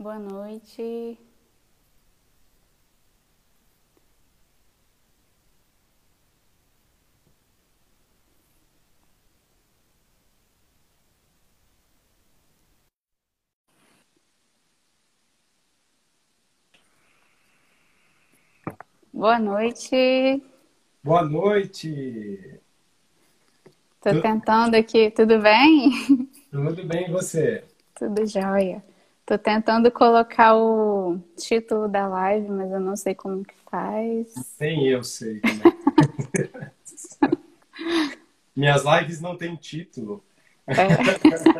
Boa noite. Boa noite. Boa noite. Tô tentando aqui, tudo bem? Tudo bem, e você? Tudo jóia. Tô tentando colocar o título da live, mas eu não sei como que faz. Nem eu sei. Né? Minhas lives não têm título. É.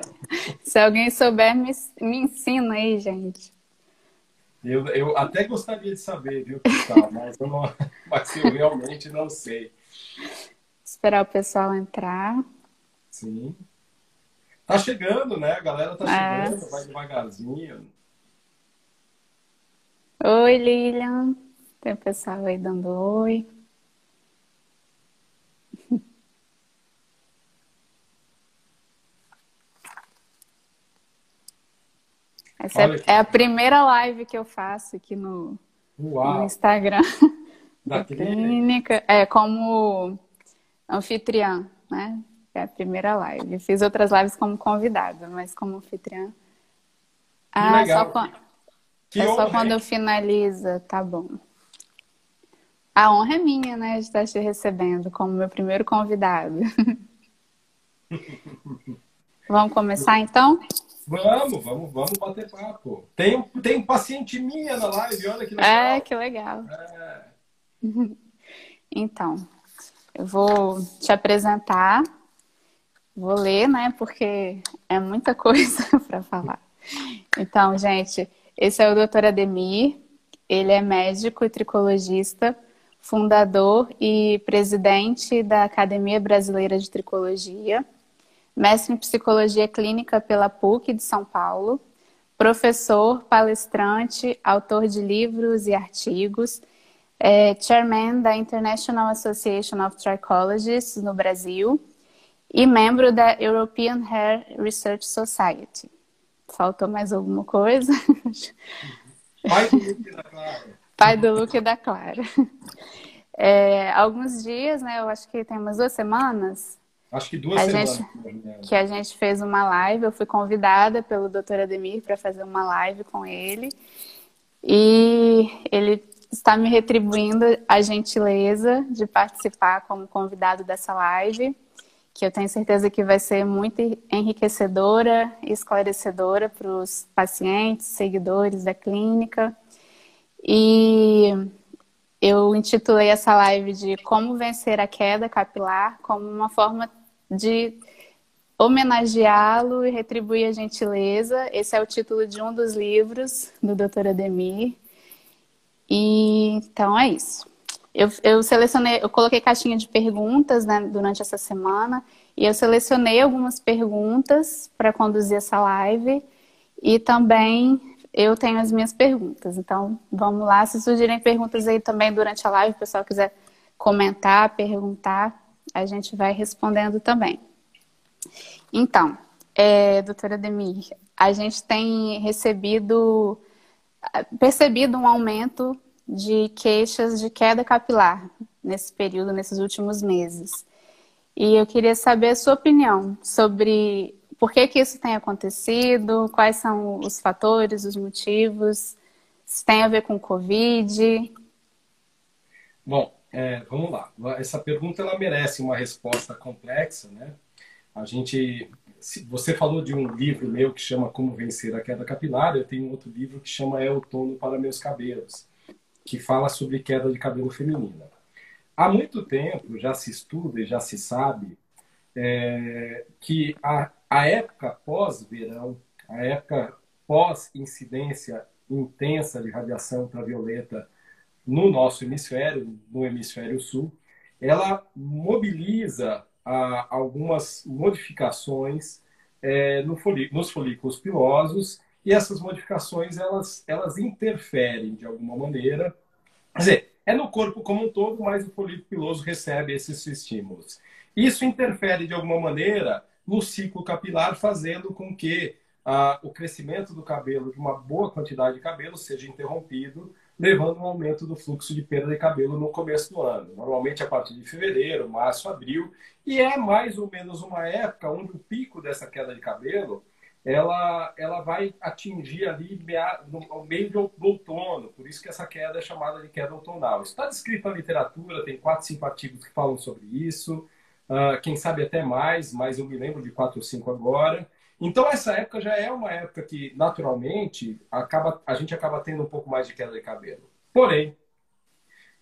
Se alguém souber, me, me ensina aí, gente. Eu, eu até gostaria de saber, viu, pessoal, mas eu, não, mas eu realmente não sei. Esperar o pessoal entrar. Sim. Tá chegando, né? A galera tá chegando, é. vai devagarzinho. Oi, Lilian. Tem o pessoal aí dando oi. Essa é, é, a primeira live que eu faço aqui no, no Instagram da clínica. É como anfitriã, né? É a primeira live. fiz outras lives como convidada, mas como anfitriã. Que ah, legal. só, quando, é só quando eu finaliza, tá bom. A honra é minha, né, de estar te recebendo como meu primeiro convidado. Vamos começar então? Vamos, vamos, vamos bater papo. Tem, tem paciente minha na live, olha que legal. É, que legal. É. Então, eu vou te apresentar, vou ler, né, porque é muita coisa para falar. Então, gente, esse é o Dr. Ademir, ele é médico e tricologista, fundador e presidente da Academia Brasileira de Tricologia mestre em Psicologia Clínica pela PUC de São Paulo, professor, palestrante, autor de livros e artigos, é, chairman da International Association of Trichologists no Brasil e membro da European Hair Research Society. Faltou mais alguma coisa? Pai do Luke da Clara. Pai do Luke da Clara. É, alguns dias, né? Eu acho que tem umas duas semanas, Acho que duas a semanas. Gente, que a gente fez uma live, eu fui convidada pelo Dr. Ademir para fazer uma live com ele. E ele está me retribuindo a gentileza de participar como convidado dessa live, que eu tenho certeza que vai ser muito enriquecedora e esclarecedora para os pacientes, seguidores da clínica. E eu intitulei essa live de Como Vencer a Queda Capilar como uma forma de homenageá-lo e retribuir a gentileza. Esse é o título de um dos livros do Dr. Ademir. E então é isso. Eu, eu selecionei, eu coloquei caixinha de perguntas né, durante essa semana e eu selecionei algumas perguntas para conduzir essa live e também eu tenho as minhas perguntas. Então vamos lá, se surgirem perguntas aí também durante a live, o pessoal quiser comentar, perguntar, a gente vai respondendo também. Então, é, doutora Demir, a gente tem recebido, percebido um aumento de queixas de queda capilar nesse período, nesses últimos meses. E eu queria saber a sua opinião sobre por que, que isso tem acontecido, quais são os fatores, os motivos, se tem a ver com Covid. Bom, é, vamos lá. Essa pergunta ela merece uma resposta complexa, né? A gente, você falou de um livro meu que chama Como Vencer a Queda Capilar. Eu tenho outro livro que chama É Outono para Meus Cabelos, que fala sobre queda de cabelo feminina. Há muito tempo já se estuda e já se sabe é, que a, a época pós-verão, a época pós-incidência intensa de radiação ultravioleta no nosso hemisfério, no hemisfério sul, ela mobiliza ah, algumas modificações é, no nos folículos pilosos e essas modificações elas, elas interferem de alguma maneira. Quer dizer, é no corpo como um todo, mas o folículo piloso recebe esses estímulos. Isso interfere de alguma maneira no ciclo capilar, fazendo com que ah, o crescimento do cabelo, de uma boa quantidade de cabelo, seja interrompido, levando um aumento do fluxo de perda de cabelo no começo do ano. Normalmente a partir de fevereiro, março, abril, e é mais ou menos uma época onde o pico dessa queda de cabelo ela, ela vai atingir ali no meio de outono, por isso que essa queda é chamada de queda outonal. Está descrito na literatura, tem quatro, cinco artigos que falam sobre isso, uh, quem sabe até mais, mas eu me lembro de quatro ou cinco agora. Então essa época já é uma época que naturalmente acaba, a gente acaba tendo um pouco mais de queda de cabelo. Porém,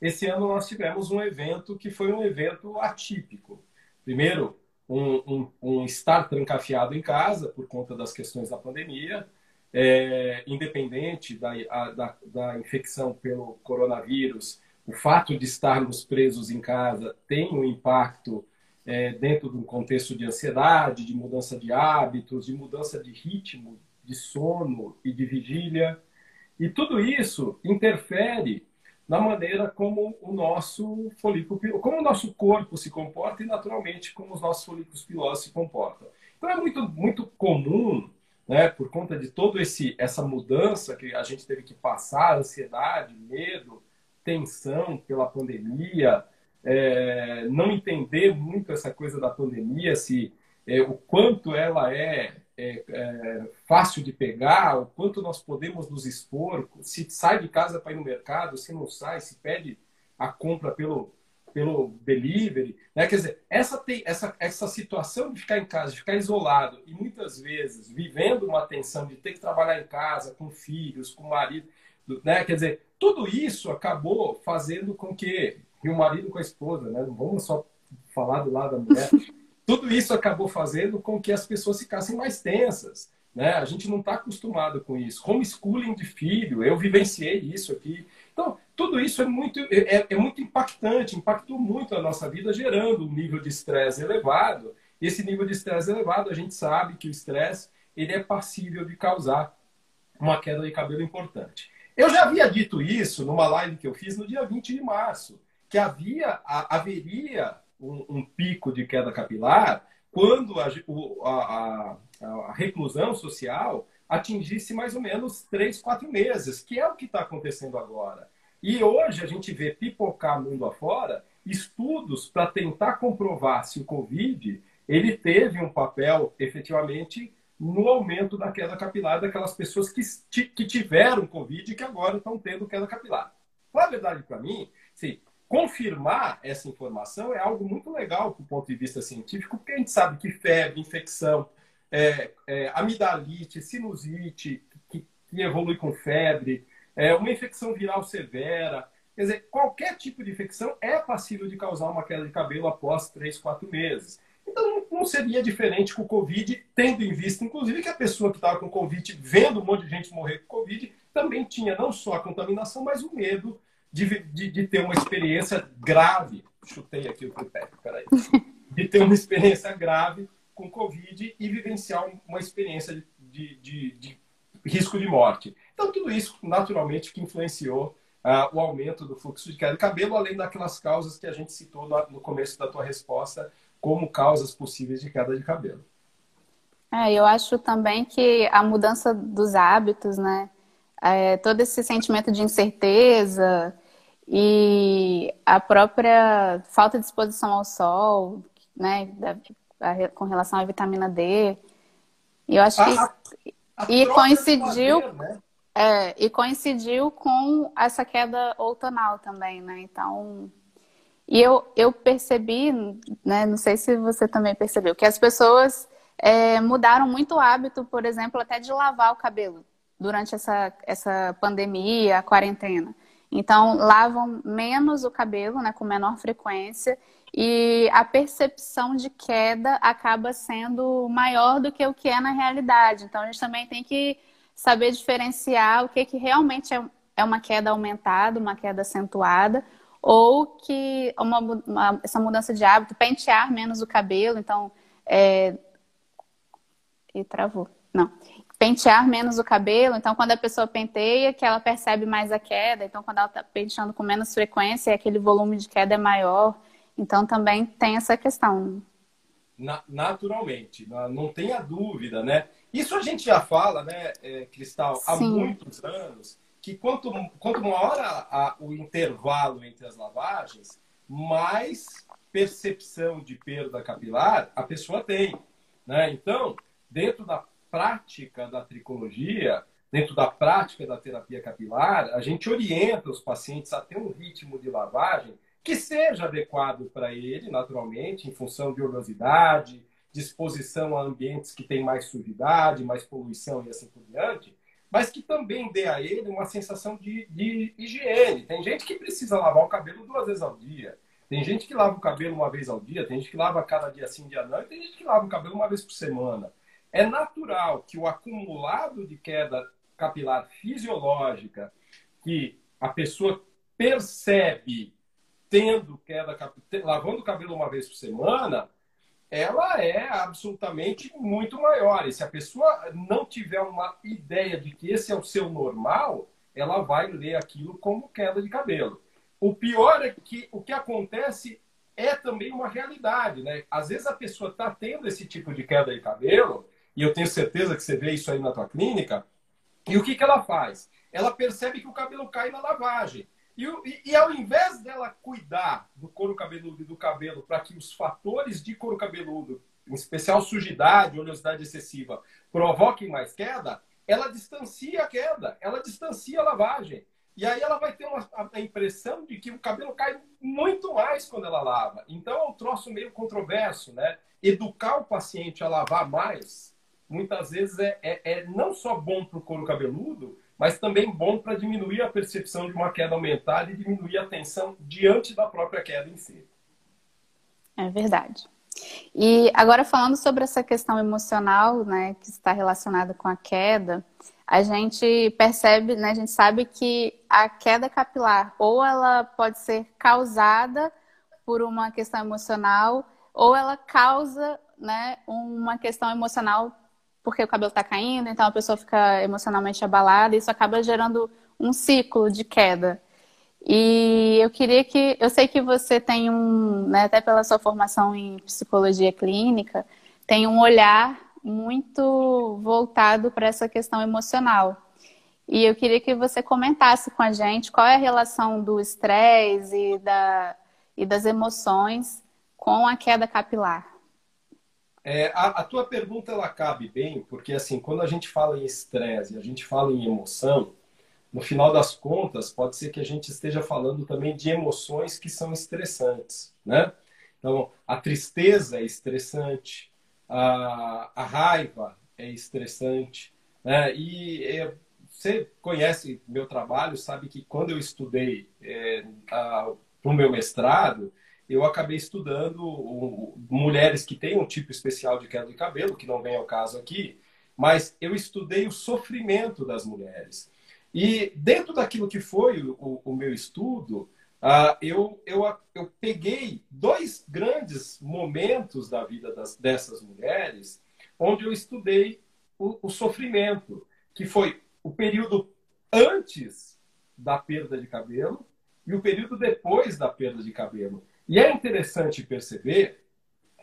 esse ano nós tivemos um evento que foi um evento atípico. Primeiro, um, um, um estar trancafiado em casa por conta das questões da pandemia, é, independente da, a, da, da infecção pelo coronavírus, o fato de estarmos presos em casa tem um impacto é, dentro de um contexto de ansiedade, de mudança de hábitos, de mudança de ritmo, de sono e de vigília. E tudo isso interfere na maneira como o nosso folículo, como o nosso corpo se comporta e naturalmente como os nossos folículos pilosos se comportam. Então é muito muito comum, né, por conta de todo esse essa mudança que a gente teve que passar, ansiedade, medo, tensão pela pandemia, é, não entender muito essa coisa da pandemia, se é, o quanto ela é, é, é, fácil de pegar, o quanto nós podemos nos expor, se sai de casa para ir no mercado, se não sai, se pede a compra pelo, pelo delivery. Né? Quer dizer, essa, tem, essa, essa situação de ficar em casa, de ficar isolado e muitas vezes vivendo uma tensão de ter que trabalhar em casa, com filhos, com marido, né? quer dizer, tudo isso acabou fazendo com que, e o marido com a esposa, né? não vamos só falar do lado da mulher, tudo isso acabou fazendo com que as pessoas ficassem mais tensas. Né? A gente não está acostumado com isso. Homeschooling de filho, eu vivenciei isso aqui. Então, tudo isso é muito, é, é muito impactante, impactou muito a nossa vida, gerando um nível de estresse elevado. Esse nível de estresse elevado, a gente sabe que o estresse ele é passível de causar uma queda de cabelo importante. Eu já havia dito isso numa live que eu fiz no dia 20 de março, que havia, haveria um, um pico de queda capilar quando a, a, a, reclusão social atingisse mais ou menos três, quatro meses, que é o que está acontecendo agora. E hoje a gente vê pipocar mundo afora estudos para tentar comprovar se o Covid ele teve um papel efetivamente no aumento da queda capilar daquelas pessoas que, que tiveram Covid e que agora estão tendo queda capilar. Na verdade, para mim, sim, confirmar essa informação é algo muito legal do ponto de vista científico, porque a gente sabe que febre, infecção, é, é, amidalite, sinusite, que, que, evolui com febre, é, uma infecção viral severa, quer dizer, qualquer tipo de infecção é passível de causar uma queda de cabelo após 3, 4 meses. Então não seria diferente com o Covid, tendo em vista, inclusive, que a pessoa que estava com Covid, vendo um monte de gente morrer com Covid, também tinha não só a contaminação, mas o medo de, de, de, ter uma experiência grave. Chutei aqui o tripé, peraí. De ter uma experiência grave com Covid e vivenciar uma experiência de, de, de risco de morte. Então, tudo isso, naturalmente, que influenciou uh, o aumento do fluxo de queda de cabelo, além daquelas causas que a gente citou no começo da tua resposta, como causas possíveis de queda de cabelo. É, eu acho também que a mudança dos hábitos, né? É, todo esse sentimento de incerteza e a própria falta de exposição ao sol, né, da, a, com relação à vitamina D. E eu acho que. E coincidiu. Fazer, né? é, e coincidiu com essa queda outonal também, né? Então. E eu, eu percebi, né, não sei se você também percebeu, que as pessoas é, mudaram muito o hábito, por exemplo, até de lavar o cabelo durante essa, essa pandemia, a quarentena. Então, lavam menos o cabelo, né, com menor frequência, e a percepção de queda acaba sendo maior do que o que é na realidade. Então, a gente também tem que saber diferenciar o que, que realmente é, é uma queda aumentada, uma queda acentuada, ou que uma, uma, essa mudança de hábito, pentear menos o cabelo, então. É... E travou. Não pentear menos o cabelo. Então, quando a pessoa penteia, que ela percebe mais a queda. Então, quando ela está penteando com menos frequência, aquele volume de queda é maior. Então, também tem essa questão. Na, naturalmente, não tenha dúvida, né? Isso a gente já fala, né, é, Cristal, Sim. há muitos anos, que quanto, quanto maior a, a, o intervalo entre as lavagens, mais percepção de perda capilar a pessoa tem. Né? Então, dentro da prática da tricologia, dentro da prática da terapia capilar, a gente orienta os pacientes a ter um ritmo de lavagem que seja adequado para ele, naturalmente, em função de oleosidade, disposição a ambientes que têm mais sujidade, mais poluição e assim por diante, mas que também dê a ele uma sensação de, de higiene. Tem gente que precisa lavar o cabelo duas vezes ao dia. Tem gente que lava o cabelo uma vez ao dia, tem gente que lava cada dia sim, dia não, e tem gente que lava o cabelo uma vez por semana. É natural que o acumulado de queda capilar fisiológica que a pessoa percebe tendo queda lavando o cabelo uma vez por semana, ela é absolutamente muito maior. E se a pessoa não tiver uma ideia de que esse é o seu normal, ela vai ler aquilo como queda de cabelo. O pior é que o que acontece é também uma realidade, né? Às vezes a pessoa está tendo esse tipo de queda de cabelo, e eu tenho certeza que você vê isso aí na tua clínica, e o que, que ela faz? Ela percebe que o cabelo cai na lavagem. E, e, e, ao invés dela cuidar do couro cabeludo e do cabelo para que os fatores de couro cabeludo, em especial sujidade, oleosidade excessiva, provoquem mais queda, ela distancia a queda, ela distancia a lavagem. E aí ela vai ter uma, a impressão de que o cabelo cai muito mais quando ela lava. Então é um troço meio controverso, né? Educar o paciente a lavar mais, muitas vezes é, é, é não só bom para o couro cabeludo, mas também bom para diminuir a percepção de uma queda aumentada e diminuir a tensão diante da própria queda em si. É verdade. E agora falando sobre essa questão emocional, né, que está relacionada com a queda, a gente percebe, né, a gente sabe que a queda capilar ou ela pode ser causada por uma questão emocional ou ela causa, né, uma questão emocional porque o cabelo está caindo, então a pessoa fica emocionalmente abalada, e isso acaba gerando um ciclo de queda. E eu queria que, eu sei que você tem um, né, até pela sua formação em psicologia clínica, tem um olhar muito voltado para essa questão emocional. E eu queria que você comentasse com a gente qual é a relação do estresse e, da, e das emoções com a queda capilar. É, a, a, tua pergunta ela cabe bem, porque assim, quando a gente fala em estresse a gente fala em emoção, no final das contas, pode ser que a gente esteja falando também de emoções que são estressantes, né? Então, a tristeza é estressante, a, a raiva é estressante, né? E é, você conhece meu trabalho, sabe que quando eu estudei é, para o meu mestrado, eu acabei estudando mulheres que têm um tipo especial de queda de cabelo, que não vem ao caso aqui, mas eu estudei o sofrimento das mulheres. E dentro daquilo que foi o, o meu estudo, uh, eu, eu, eu peguei dois grandes momentos da vida das, dessas mulheres, onde eu estudei o, o sofrimento, que foi o período antes da perda de cabelo e o período depois da perda de cabelo. E é interessante perceber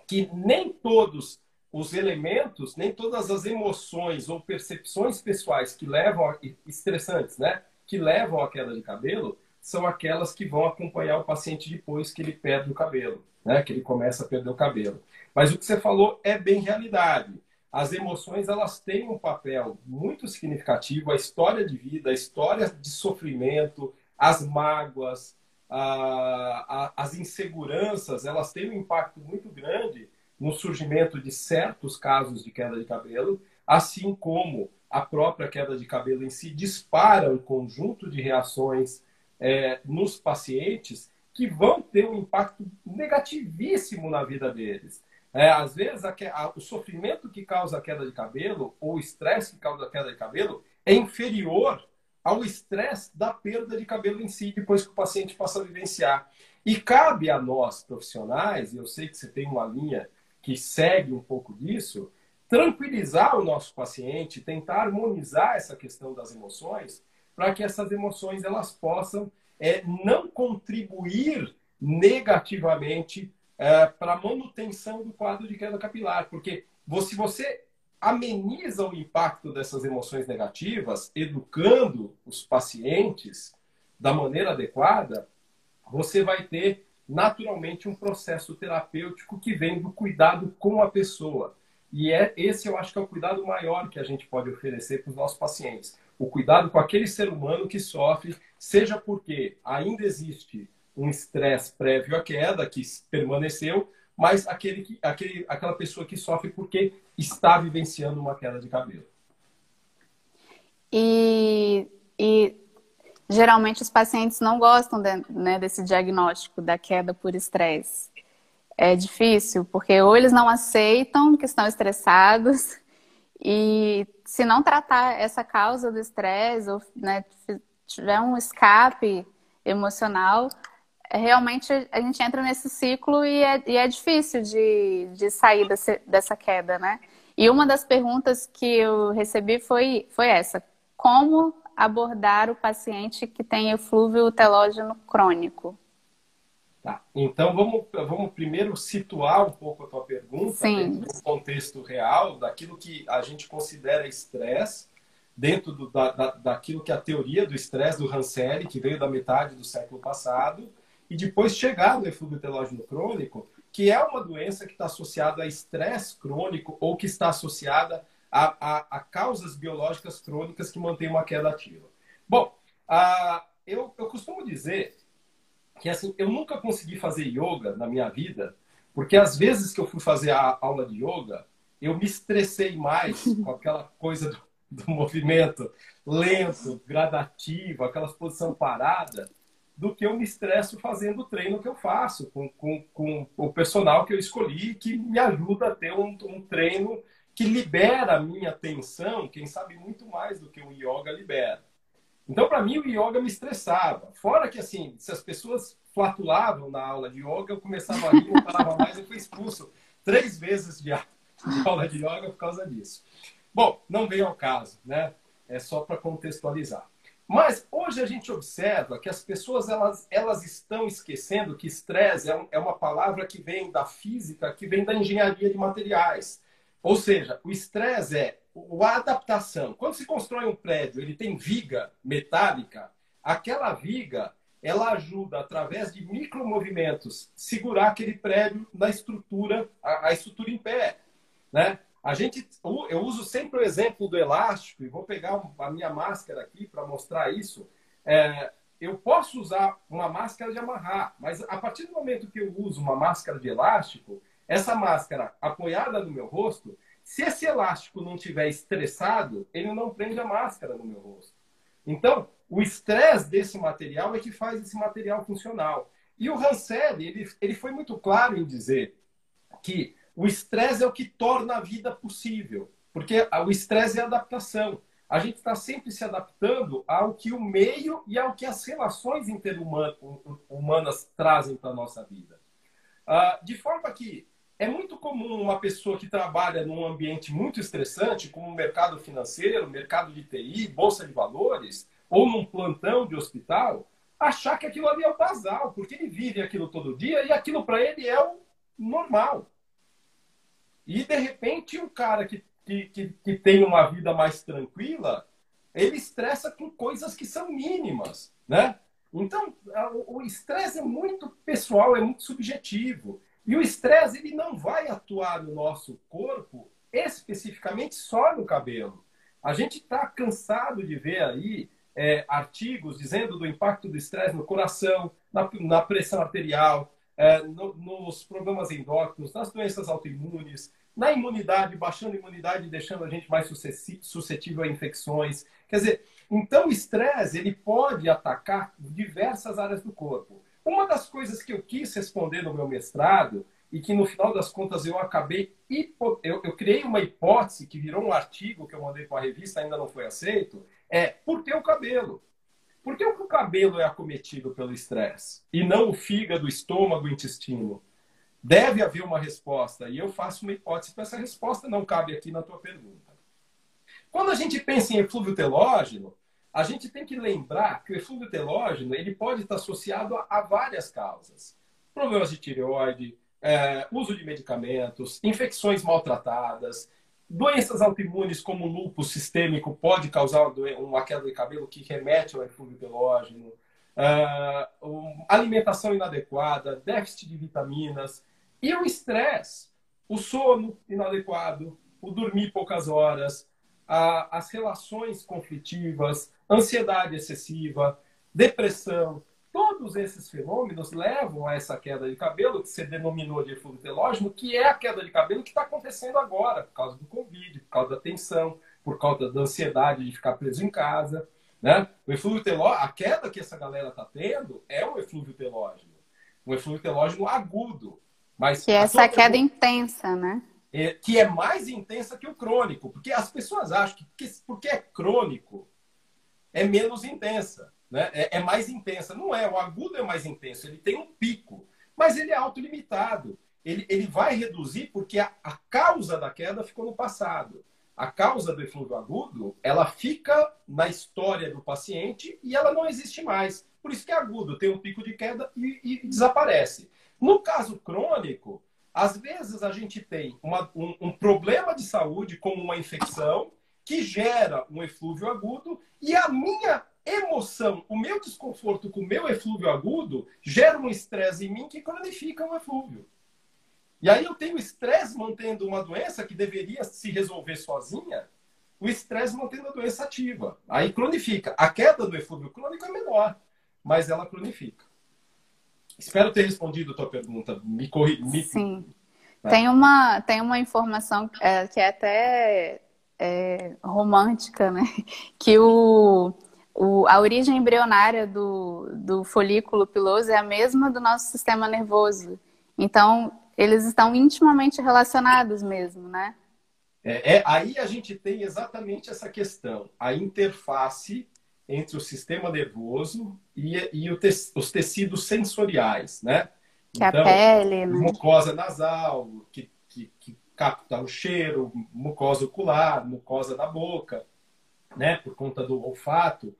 que nem todos os elementos, nem todas as emoções ou percepções pessoais que levam a, estressantes, né, que levam à queda de cabelo, são aquelas que vão acompanhar o paciente depois que ele perde o cabelo, né, que ele começa a perder o cabelo. Mas o que você falou é bem realidade. As emoções elas têm um papel muito significativo, a história de vida, a história de sofrimento, as mágoas, a, a, as inseguranças elas têm um impacto muito grande no surgimento de certos casos de queda de cabelo, assim como a própria queda de cabelo em si dispara um conjunto de reações é, nos pacientes que vão ter um impacto negativíssimo na vida deles. É, às vezes, a, a, o sofrimento que causa a queda de cabelo ou o estresse que causa a queda de cabelo é inferior ao estresse da perda de cabelo em si, depois que o paciente passa a vivenciar. E cabe a nós, profissionais, e eu sei que você tem uma linha que segue um pouco disso, tranquilizar o nosso paciente, tentar harmonizar essa questão das emoções, para que essas emoções elas possam é, não contribuir negativamente é, para manutenção do quadro de queda capilar, porque se você ameniza o impacto dessas emoções negativas, educando os pacientes da maneira adequada, você vai ter naturalmente um processo terapêutico que vem do cuidado com a pessoa. E é esse eu acho que é o cuidado maior que a gente pode oferecer para os nossos pacientes. O cuidado com aquele ser humano que sofre, seja porque ainda existe um estresse prévio à queda que permaneceu, mas aquele, que, aquele, aquela pessoa que sofre porque está vivenciando uma queda de cabelo. E, e geralmente os pacientes não gostam de, né, desse diagnóstico da queda por estresse. É difícil, porque ou eles não aceitam que estão estressados, e se não tratar essa causa do estresse, ou né, tiver um escape emocional, realmente a gente entra nesse ciclo e é, e é difícil de, de sair desse, dessa queda, né? E uma das perguntas que eu recebi foi, foi essa: como abordar o paciente que tem eflúvio telógeno crônico? Tá. Então vamos, vamos primeiro situar um pouco a tua pergunta Sim. dentro do contexto real, daquilo que a gente considera estresse, dentro do, da, da, daquilo que é a teoria do estresse do Hanselli, que veio da metade do século passado, e depois chegar no eflúvio telógeno crônico, que é uma doença que está associada a estresse crônico ou que está associada a, a, a, causas biológicas crônicas que mantêm uma queda ativa. Bom, a, eu, eu costumo dizer que assim, eu nunca consegui fazer yoga na minha vida, porque às vezes que eu fui fazer a aula de yoga, eu me estressei mais com aquela coisa do, do movimento lento, gradativo, aquela posição parada, do que eu me estresso fazendo o treino que eu faço, com, com, com o personal que eu escolhi, que me ajuda a ter um, um treino que libera a minha atenção, quem sabe muito mais do que o yoga libera. Então, para mim, o yoga me estressava. Fora que, assim, se as pessoas flatulavam na aula de yoga, eu começava a rir, não falava mais, eu fui expulso três vezes de aula de yoga por causa disso. Bom, não veio ao caso, né? É só para contextualizar. Mas hoje a gente observa que as pessoas elas, elas estão esquecendo que estresse é, um, é uma palavra que vem da física, que vem da engenharia de materiais. Ou seja, o estresse é a adaptação. Quando se constrói um prédio, ele tem viga metálica, aquela viga ela ajuda, através de micromovimentos, segurar aquele prédio na estrutura, a, a estrutura em pé. Né? A gente, eu uso sempre o exemplo do elástico, e vou pegar a minha máscara aqui para mostrar isso. É, eu posso usar uma máscara de amarrar, mas a partir do momento que eu uso uma máscara de elástico, essa máscara apoiada no meu rosto, se esse elástico não estiver estressado, ele não prende a máscara no meu rosto. Então, o estresse desse material é que faz esse material funcional. E o Hansel, ele, ele foi muito claro em dizer que o estresse é o que torna a vida possível, porque o estresse é adaptação. A gente está sempre se adaptando ao que o meio e ao que as relações interhumanas trazem para a nossa vida. Ah, de forma que é muito comum uma pessoa que trabalha num ambiente muito estressante, como o mercado financeiro, mercado de TI, bolsa de valores, ou num plantão de hospital, achar que aquilo ali é o basal, porque ele vive aquilo todo dia e aquilo para ele é o normal. E, de repente, um cara que, que, que, tem uma vida mais tranquila, ele estressa com coisas que são mínimas, né? Então, o estresse é muito pessoal, é muito subjetivo. E o estresse, ele não vai atuar no nosso corpo especificamente só no cabelo. A gente está cansado de ver aí é, artigos dizendo do impacto do estresse no coração, na, na pressão arterial, é, no, nos problemas endócrinos, nas doenças autoimunes, na imunidade, baixando a imunidade e deixando a gente mais suscetível a infecções. Quer dizer, então o estresse ele pode atacar diversas áreas do corpo. Uma das coisas que eu quis responder no meu mestrado e que no final das contas eu acabei eu, eu criei uma hipótese que virou um artigo que eu mandei para a revista ainda não foi aceito é por que o cabelo por que o cabelo é acometido pelo estresse e não o fígado, o estômago, o intestino? Deve haver uma resposta e eu faço uma hipótese para essa resposta não cabe aqui na tua pergunta. Quando a gente pensa em eflúvio telógeno, a gente tem que lembrar que o eflúvio telógeno ele pode estar associado a, a várias causas. Problemas de tireoide, é, uso de medicamentos, infecções maltratadas, doenças autoimunes como lúpus sistêmico pode causar uma queda de cabelo que remete ao eflúvio telógeno, uh, alimentação inadequada, déficit de vitaminas e o estresse, o sono inadequado, o dormir poucas horas, a, as relações conflitivas, ansiedade excessiva, depressão, todos esses fenômenos levam a essa queda de cabelo, que você denominou de eflúvio telógeno, que é a queda de cabelo que está acontecendo agora, por causa do Covid, por causa da tensão, por causa da ansiedade de ficar preso em casa. Né? O eflúvio telógeno, a queda que essa galera está tendo é um eflúvio telógeno. Um eflúvio telógeno agudo. Mas que é essa queda intensa, né? É, que é mais intensa que o crônico. Porque as pessoas acham que porque é crônico, é menos intensa né? É, é, mais intensa. Não é, o agudo é mais intenso, ele tem um pico, mas ele é autolimitado. Ele, ele vai reduzir porque a, a causa da queda ficou no passado. A causa do eflúvio agudo, ela fica na história do paciente e ela não existe mais. Por isso que é agudo, tem um pico de queda e, e desaparece. No caso crônico, às vezes a gente tem uma, um, um problema de saúde, como uma infecção, que gera um eflúvio agudo, e a minha emoção, o meu desconforto com o meu eflúvio agudo gera um estresse em mim que cronifica o eflúvio. E aí eu tenho estresse mantendo uma doença que deveria se resolver sozinha, o estresse mantendo a doença ativa. Aí cronifica. A queda do eflúvio crônico é menor, mas ela cronifica. Espero ter respondido a tua pergunta. Me corri. Me... Sim. É. Tem, uma, tem uma informação é, que é até é, romântica, né? Que o, o, a origem embrionária do, do folículo piloso é a mesma do nosso sistema nervoso. Então, eles estão intimamente relacionados mesmo, né? É, é, aí a gente tem exatamente essa questão, a interface entre o sistema nervoso e, e te, os tecidos sensoriais, né? Que então, a pele, né? mucosa nasal, que, que, que capta o cheiro, mucosa ocular, mucosa da boca, né? Por conta do olfato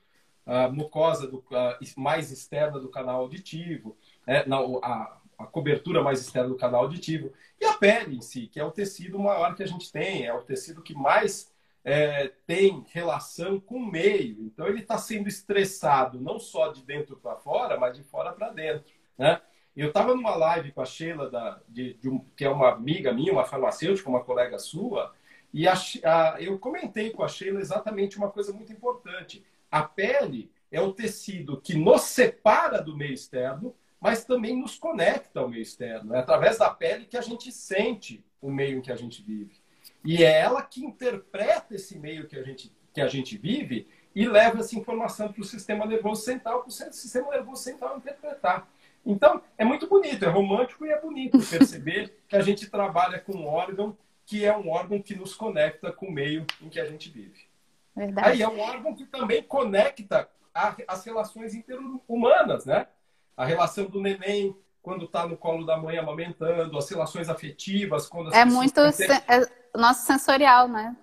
a mucosa do, a, mais externa do canal auditivo, né? Na, a, a cobertura mais externa do canal auditivo, e a pele em si, que é o tecido maior que a gente tem, é o tecido que mais é, tem relação com o meio. Então, ele está sendo estressado não só de dentro para fora, mas de fora para dentro. Né? Eu estava numa live com a Sheila, da, de, de um, que é uma amiga minha, uma farmacêutica, uma colega sua, e a, a, eu comentei com a Sheila exatamente uma coisa muito importante. A pele é o tecido que nos separa do meio externo, mas também nos conecta ao meio externo. É através da pele que a gente sente o meio em que a gente vive. E é ela que interpreta esse meio que a gente, que a gente vive e leva essa informação para o sistema nervoso central, para o sistema nervoso central interpretar. Então, é muito bonito, é romântico e é bonito perceber que a gente trabalha com um órgão que é um órgão que nos conecta com o meio em que a gente vive. Verdade. Aí é um órgão que também conecta a, as relações interhumanas, né? A relação do neném quando está no colo da mãe amamentando, as relações afetivas quando É muito sen é nosso sensorial, né?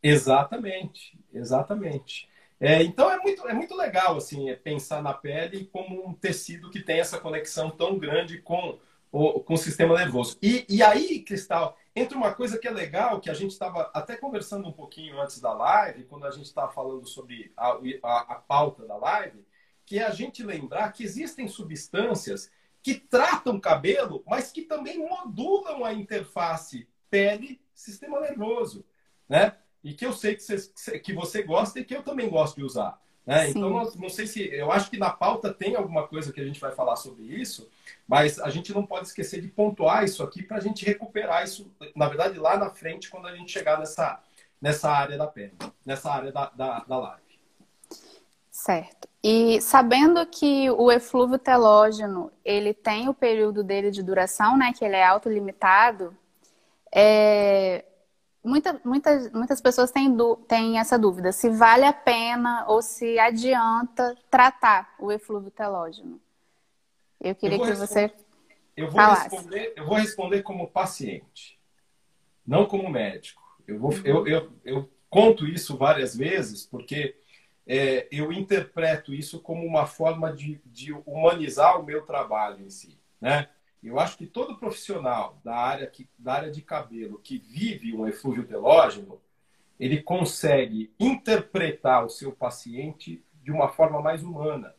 Exatamente, exatamente. É, então é muito, é muito legal assim é pensar na pele como um tecido que tem essa conexão tão grande com o, com o sistema nervoso. E, e aí, Cristal, entra uma coisa que é legal, que a gente estava até conversando um pouquinho antes da live, quando a gente estava falando sobre a, a, a pauta da live, que é a gente lembrar que existem substâncias que tratam cabelo, mas que também modulam a interface pele-sistema nervoso, né? E que eu sei que você, que você gosta e que eu também gosto de usar. Né? Então, não sei se. Eu acho que na pauta tem alguma coisa que a gente vai falar sobre isso, mas a gente não pode esquecer de pontuar isso aqui para a gente recuperar isso, na verdade, lá na frente, quando a gente chegar nessa, nessa área da pele, nessa área da, da, da live. Certo. E sabendo que o eflúvio telógeno ele tem o período dele de duração, né, que ele é autolimitado, é, muita, muitas, muitas pessoas têm, têm essa dúvida, se vale a pena ou se adianta tratar o eflúvio telógeno. Eu queria eu que você eu vou responder Eu vou responder como paciente, não como médico. Eu, vou, uhum. eu, eu, eu conto isso várias vezes porque é, eu interpreto isso como uma forma de, de humanizar o meu trabalho em si, né? Eu acho que todo profissional da área, que, da área de cabelo que vive um eflúvio telógeno, ele consegue interpretar o seu paciente de uma forma mais humana.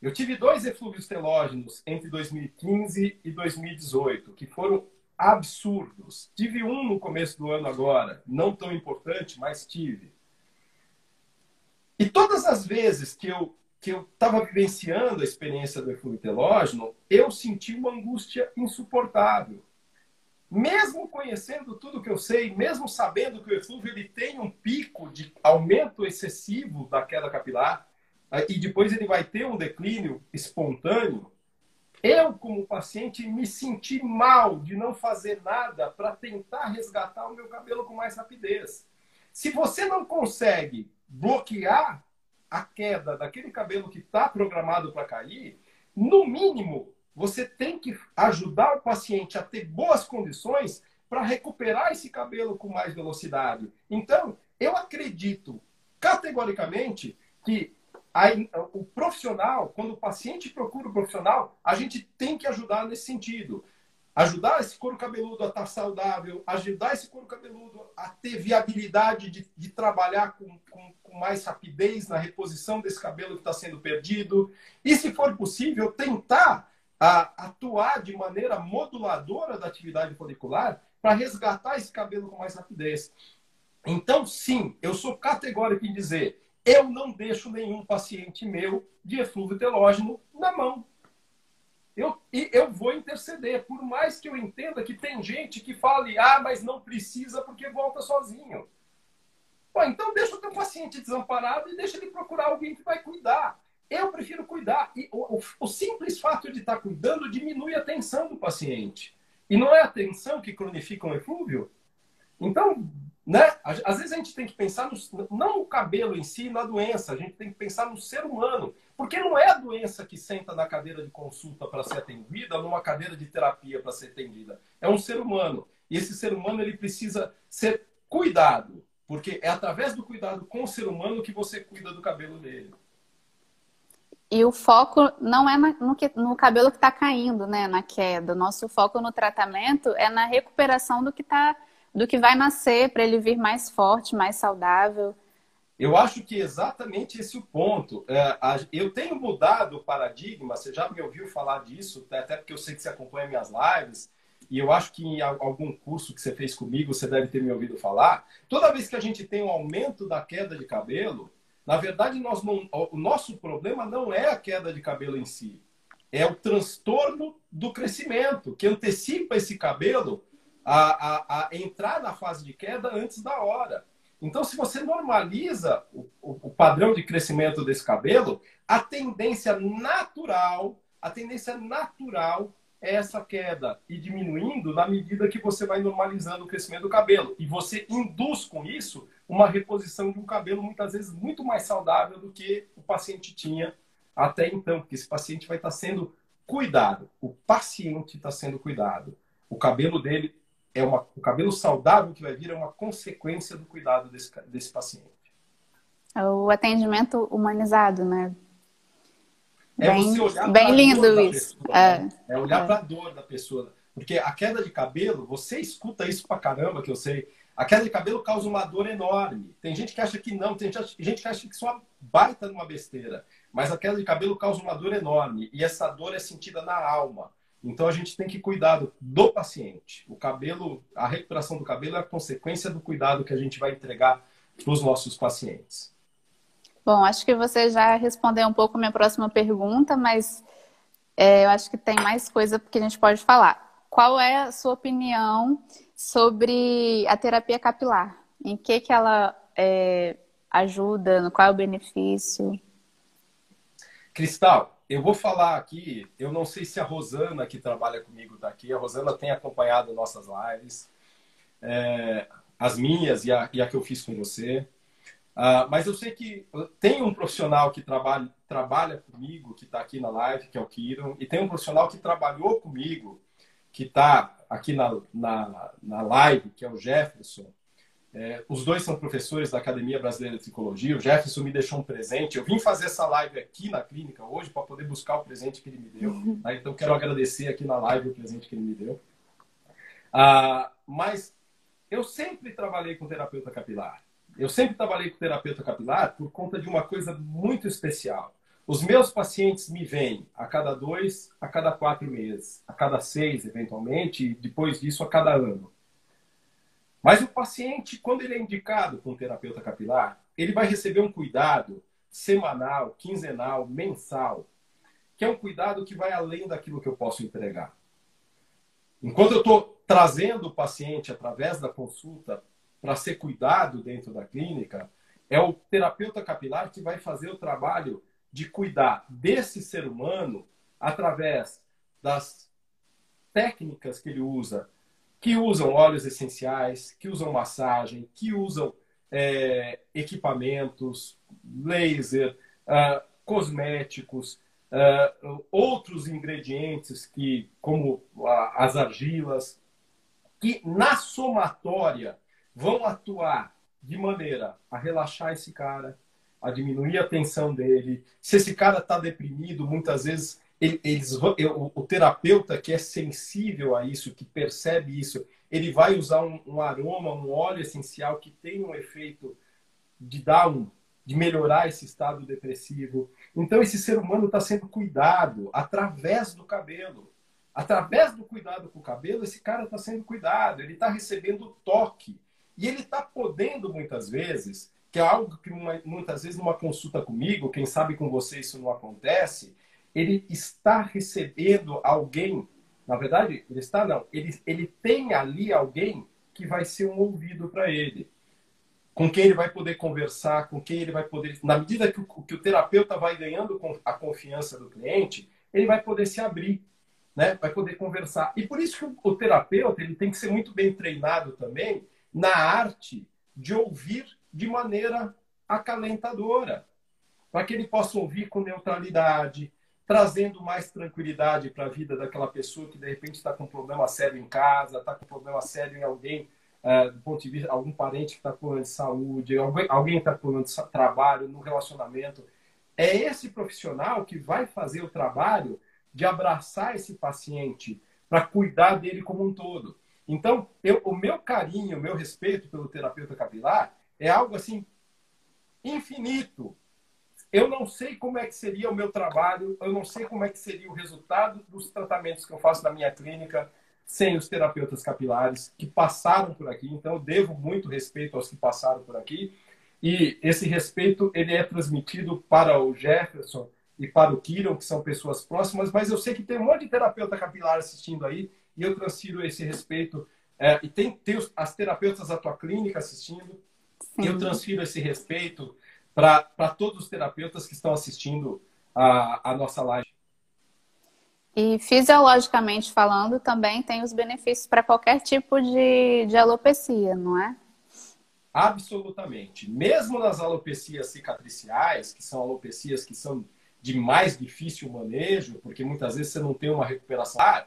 Eu tive dois eflúvios telógenos entre 2015 e 2018, que foram absurdos. Tive um no começo do ano agora, não tão importante, mas tive. E todas as vezes que eu que eu estava vivenciando a experiência do eflúvio telógeno, eu senti uma angústia insuportável. Mesmo conhecendo tudo que eu sei, mesmo sabendo que o eflúvio ele tem um pico de aumento excessivo da queda capilar, e depois ele vai ter um declínio espontâneo, eu, como paciente, me senti mal de não fazer nada para tentar resgatar o meu cabelo com mais rapidez. Se você não consegue bloquear a queda daquele cabelo que está programado para cair, no mínimo, você tem que ajudar o paciente a ter boas condições para recuperar esse cabelo com mais velocidade. Então, eu acredito categoricamente que a, o profissional, quando o paciente procura o profissional, a gente tem que ajudar nesse sentido ajudar esse couro cabeludo a estar saudável, ajudar esse couro cabeludo a ter viabilidade de, de trabalhar com, com, com, mais rapidez na reposição desse cabelo que está sendo perdido. E, se for possível, tentar a, atuar de maneira moduladora da atividade folicular para resgatar esse cabelo com mais rapidez. Então, sim, eu sou categórico em dizer, eu não deixo nenhum paciente meu de eflúvio telógeno na mão eu, e eu vou interceder, por mais que eu entenda que tem gente que fale, ah, mas não precisa porque volta sozinho. Pô, então deixa o teu paciente desamparado e deixa ele procurar alguém que vai cuidar. Eu prefiro cuidar. E o, o, o simples fato de estar cuidando diminui a tensão do paciente. E não é a tensão que cronifica um eflúvio? Então, né? Às vezes a gente tem que pensar no, não no cabelo em si, na doença, a gente tem que pensar no ser humano. Porque não é a doença que senta na cadeira de consulta para ser atendida, numa cadeira de terapia para ser atendida. É um ser humano. E esse ser humano ele precisa ser cuidado. Porque é através do cuidado com o ser humano que você cuida do cabelo dele. E o foco não é no, que, no cabelo que está caindo, né? Na queda. Nosso foco no tratamento é na recuperação do que está do que vai nascer para ele vir mais forte, mais saudável. Eu acho que exatamente esse o ponto. É, eu tenho mudado o paradigma, você já me ouviu falar disso, até porque eu sei que você acompanha minhas lives, e eu acho que em algum curso que você fez comigo, você deve ter me ouvido falar. Toda vez que a gente tem um aumento da queda de cabelo, na verdade, nós não, o nosso problema não é a queda de cabelo em si, é o transtorno do crescimento, que antecipa esse cabelo a, a, a entrar na fase de queda antes da hora. Então, se você normaliza o, o, padrão de crescimento desse cabelo, a tendência natural, a tendência natural é essa queda e diminuindo na medida que você vai normalizando o crescimento do cabelo. E você induz com isso uma reposição de um cabelo muitas vezes muito mais saudável do que o paciente tinha até então, porque esse paciente vai estar sendo cuidado. O paciente está sendo cuidado. O cabelo dele é uma, o cabelo saudável que vai vir é uma consequência do cuidado desse, desse paciente. É o atendimento humanizado, né? É bem, você olhar bem lindo isso. Pessoa, é, né? é olhar é. para a dor da pessoa. Porque a queda de cabelo, você escuta isso pra caramba, que eu sei. A queda de cabelo causa uma dor enorme. Tem gente que acha que não, tem gente que acha que só baita numa besteira. Mas a queda de cabelo causa uma dor enorme. E essa dor é sentida na alma. Então a gente tem que cuidar do paciente. O cabelo, a recuperação do cabelo é a consequência do cuidado que a gente vai entregar para os nossos pacientes. Bom, acho que você já respondeu um pouco a minha próxima pergunta, mas é, eu acho que tem mais coisa que a gente pode falar. Qual é a sua opinião sobre a terapia capilar? Em que, que ela é, ajuda? Qual é o benefício? Cristal, eu vou falar aqui, eu não sei se a Rosana que trabalha comigo está aqui, a Rosana tem acompanhado nossas lives, é, as minhas e a, e a, que eu fiz com você. Uh, mas eu sei que tem um profissional que trabalha, trabalha comigo, que está aqui na live, que é o Kiron, e tem um profissional que trabalhou comigo, que está aqui na, na, na live, que é o Jefferson. É, os dois são professores da Academia Brasileira de Psicologia. O Jefferson me deixou um presente. Eu vim fazer essa live aqui na clínica hoje para poder buscar o presente que ele me deu. Uhum. Tá? Então, quero agradecer aqui na live o presente que ele me deu. Ah, mas eu sempre trabalhei com terapeuta capilar. Eu sempre trabalhei com terapeuta capilar por conta de uma coisa muito especial. Os meus pacientes me vêm a cada dois, a cada quatro meses, a cada seis, eventualmente, e depois disso, a cada ano. Mas o paciente, quando ele é indicado com um terapeuta capilar, ele vai receber um cuidado semanal, quinzenal, mensal, que é um cuidado que vai além daquilo que eu posso entregar. Enquanto eu estou trazendo o paciente através da consulta para ser cuidado dentro da clínica, é o terapeuta capilar que vai fazer o trabalho de cuidar desse ser humano através das técnicas que ele usa, que usam óleos essenciais, que usam massagem, que usam é, equipamentos, laser, uh, cosméticos, uh, outros ingredientes que, como as argilas, que na somatória vão atuar de maneira a relaxar esse cara, a diminuir a tensão dele. Se esse cara está deprimido, muitas vezes eles, o terapeuta que é sensível a isso, que percebe isso, ele vai usar um, um aroma, um óleo essencial que tem um efeito de dar um, de melhorar esse estado depressivo. Então esse ser humano está sendo cuidado através do cabelo. Através do cuidado com o cabelo, esse cara está sendo cuidado, ele está recebendo toque. E ele está podendo, muitas vezes, que é algo que uma, muitas vezes numa consulta comigo, quem sabe com você isso não acontece, ele está recebendo alguém, na verdade, ele está não, ele, ele tem ali alguém que vai ser um ouvido para ele, com quem ele vai poder conversar, com quem ele vai poder, na medida que o, que o terapeuta vai ganhando a confiança do cliente, ele vai poder se abrir, né? Vai poder conversar. E por isso que o, o terapeuta ele tem que ser muito bem treinado também na arte de ouvir de maneira acalentadora, para que ele possa ouvir com neutralidade, trazendo mais tranquilidade para a vida daquela pessoa que de repente está com um problema sério em casa, está com um problema sério em alguém, uh, do ponto de vista, algum parente que está com problema de saúde, alguém está com problema de trabalho, no relacionamento. É esse profissional que vai fazer o trabalho de abraçar esse paciente para cuidar dele como um todo. Então, eu, o meu carinho, o meu respeito pelo terapeuta capilar é algo assim infinito. Eu não sei como é que seria o meu trabalho, eu não sei como é que seria o resultado dos tratamentos que eu faço na minha clínica sem os terapeutas capilares que passaram por aqui. Então, eu devo muito respeito aos que passaram por aqui. E esse respeito ele é transmitido para o Jefferson e para o Kiron, que são pessoas próximas, mas eu sei que tem um monte de terapeuta capilar assistindo aí e eu transfiro esse respeito. É, e tem, tem os, as terapeutas da tua clínica assistindo, Sim. e eu transfiro esse respeito para todos os terapeutas que estão assistindo a, a nossa live. E fisiologicamente falando, também tem os benefícios para qualquer tipo de, de alopecia, não é? Absolutamente. Mesmo nas alopecias cicatriciais, que são alopecias que são de mais difícil manejo, porque muitas vezes você não tem uma recuperação. Ah,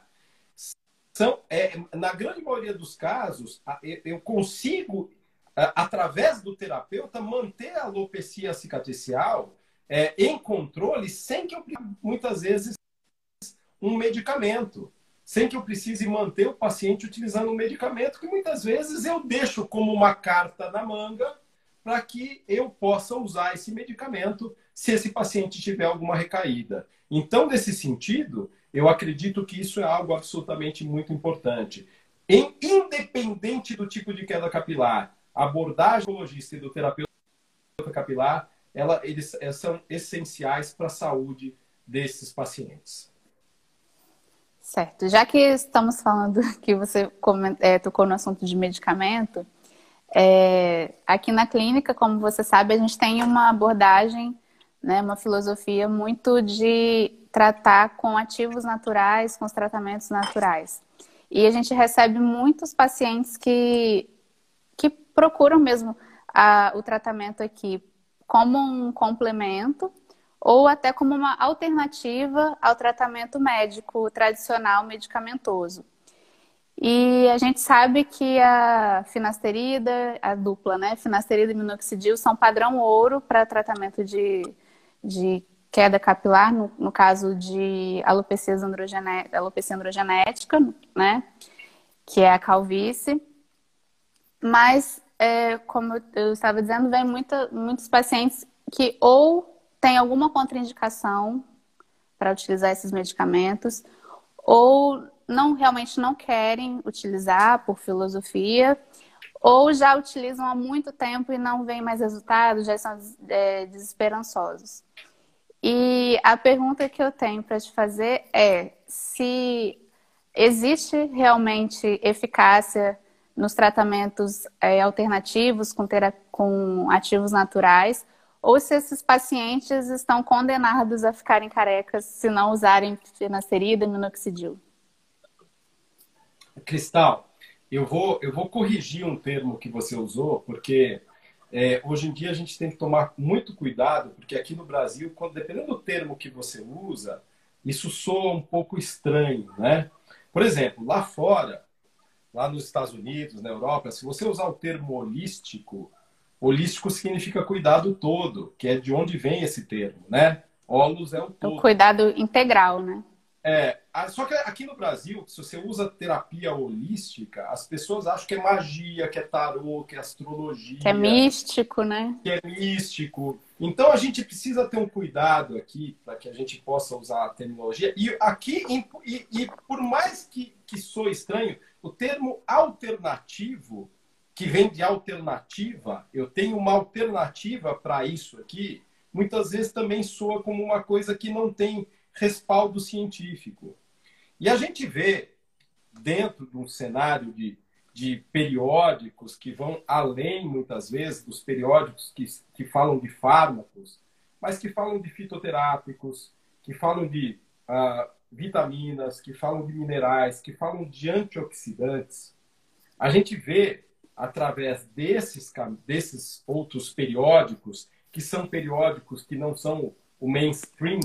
são, é, na grande maioria dos casos, eu consigo através do terapeuta, manter a alopecia cicatricial é, em controle sem que eu muitas vezes um medicamento, sem que eu precise manter o paciente utilizando um medicamento que muitas vezes eu deixo como uma carta na manga para que eu possa usar esse medicamento se esse paciente tiver alguma recaída. Então, nesse sentido, eu acredito que isso é algo absolutamente muito importante. Em, independente do tipo de queda capilar, a abordagem oncologista e do terapeuta capilar, ela, eles eh, são essenciais para a saúde desses pacientes. Certo. Já que estamos falando que você é, tocou no assunto de medicamento, é, aqui na clínica, como você sabe, a gente tem uma abordagem, né, uma filosofia muito de tratar com ativos naturais, com os tratamentos naturais. E a gente recebe muitos pacientes que procuram mesmo a, o tratamento aqui como um complemento ou até como uma alternativa ao tratamento médico tradicional medicamentoso. E a gente sabe que a finasterida, a dupla, né, finasterida e minoxidil são padrão ouro para tratamento de, de queda capilar, no, no caso de alopecia, alopecia androgenética, né, que é a calvície. Mas, é, como eu estava dizendo, vem muita, muitos pacientes que ou têm alguma contraindicação para utilizar esses medicamentos, ou não realmente não querem utilizar por filosofia, ou já utilizam há muito tempo e não vêm mais resultados, já são é, desesperançosos. E a pergunta que eu tenho para te fazer é se existe realmente eficácia nos tratamentos é, alternativos com, com ativos naturais, ou se esses pacientes estão condenados a ficarem carecas se não usarem finasterida e minoxidil. Cristal, eu vou, eu vou corrigir um termo que você usou, porque é, hoje em dia a gente tem que tomar muito cuidado, porque aqui no Brasil, quando, dependendo do termo que você usa, isso soa um pouco estranho, né? Por exemplo, lá fora, lá nos Estados Unidos, na Europa, se você usar o termo holístico, holístico significa cuidado todo, que é de onde vem esse termo, né? Holos é o todo. O cuidado integral, né? É, só que aqui no Brasil, se você usa terapia holística, as pessoas acham que é magia, que é tarô, que é astrologia. Que é místico, né? Que é místico. Então a gente precisa ter um cuidado aqui para que a gente possa usar a terminologia. E aqui, e, e por mais que, que sou estranho, o termo alternativo, que vem de alternativa, eu tenho uma alternativa para isso aqui, muitas vezes também soa como uma coisa que não tem respaldo científico. E a gente vê, dentro de um cenário de, de periódicos que vão além, muitas vezes, dos periódicos que, que falam de fármacos, mas que falam de fitoterápicos, que falam de uh, vitaminas, que falam de minerais, que falam de antioxidantes. A gente vê, através desses, desses outros periódicos, que são periódicos que não são o mainstream,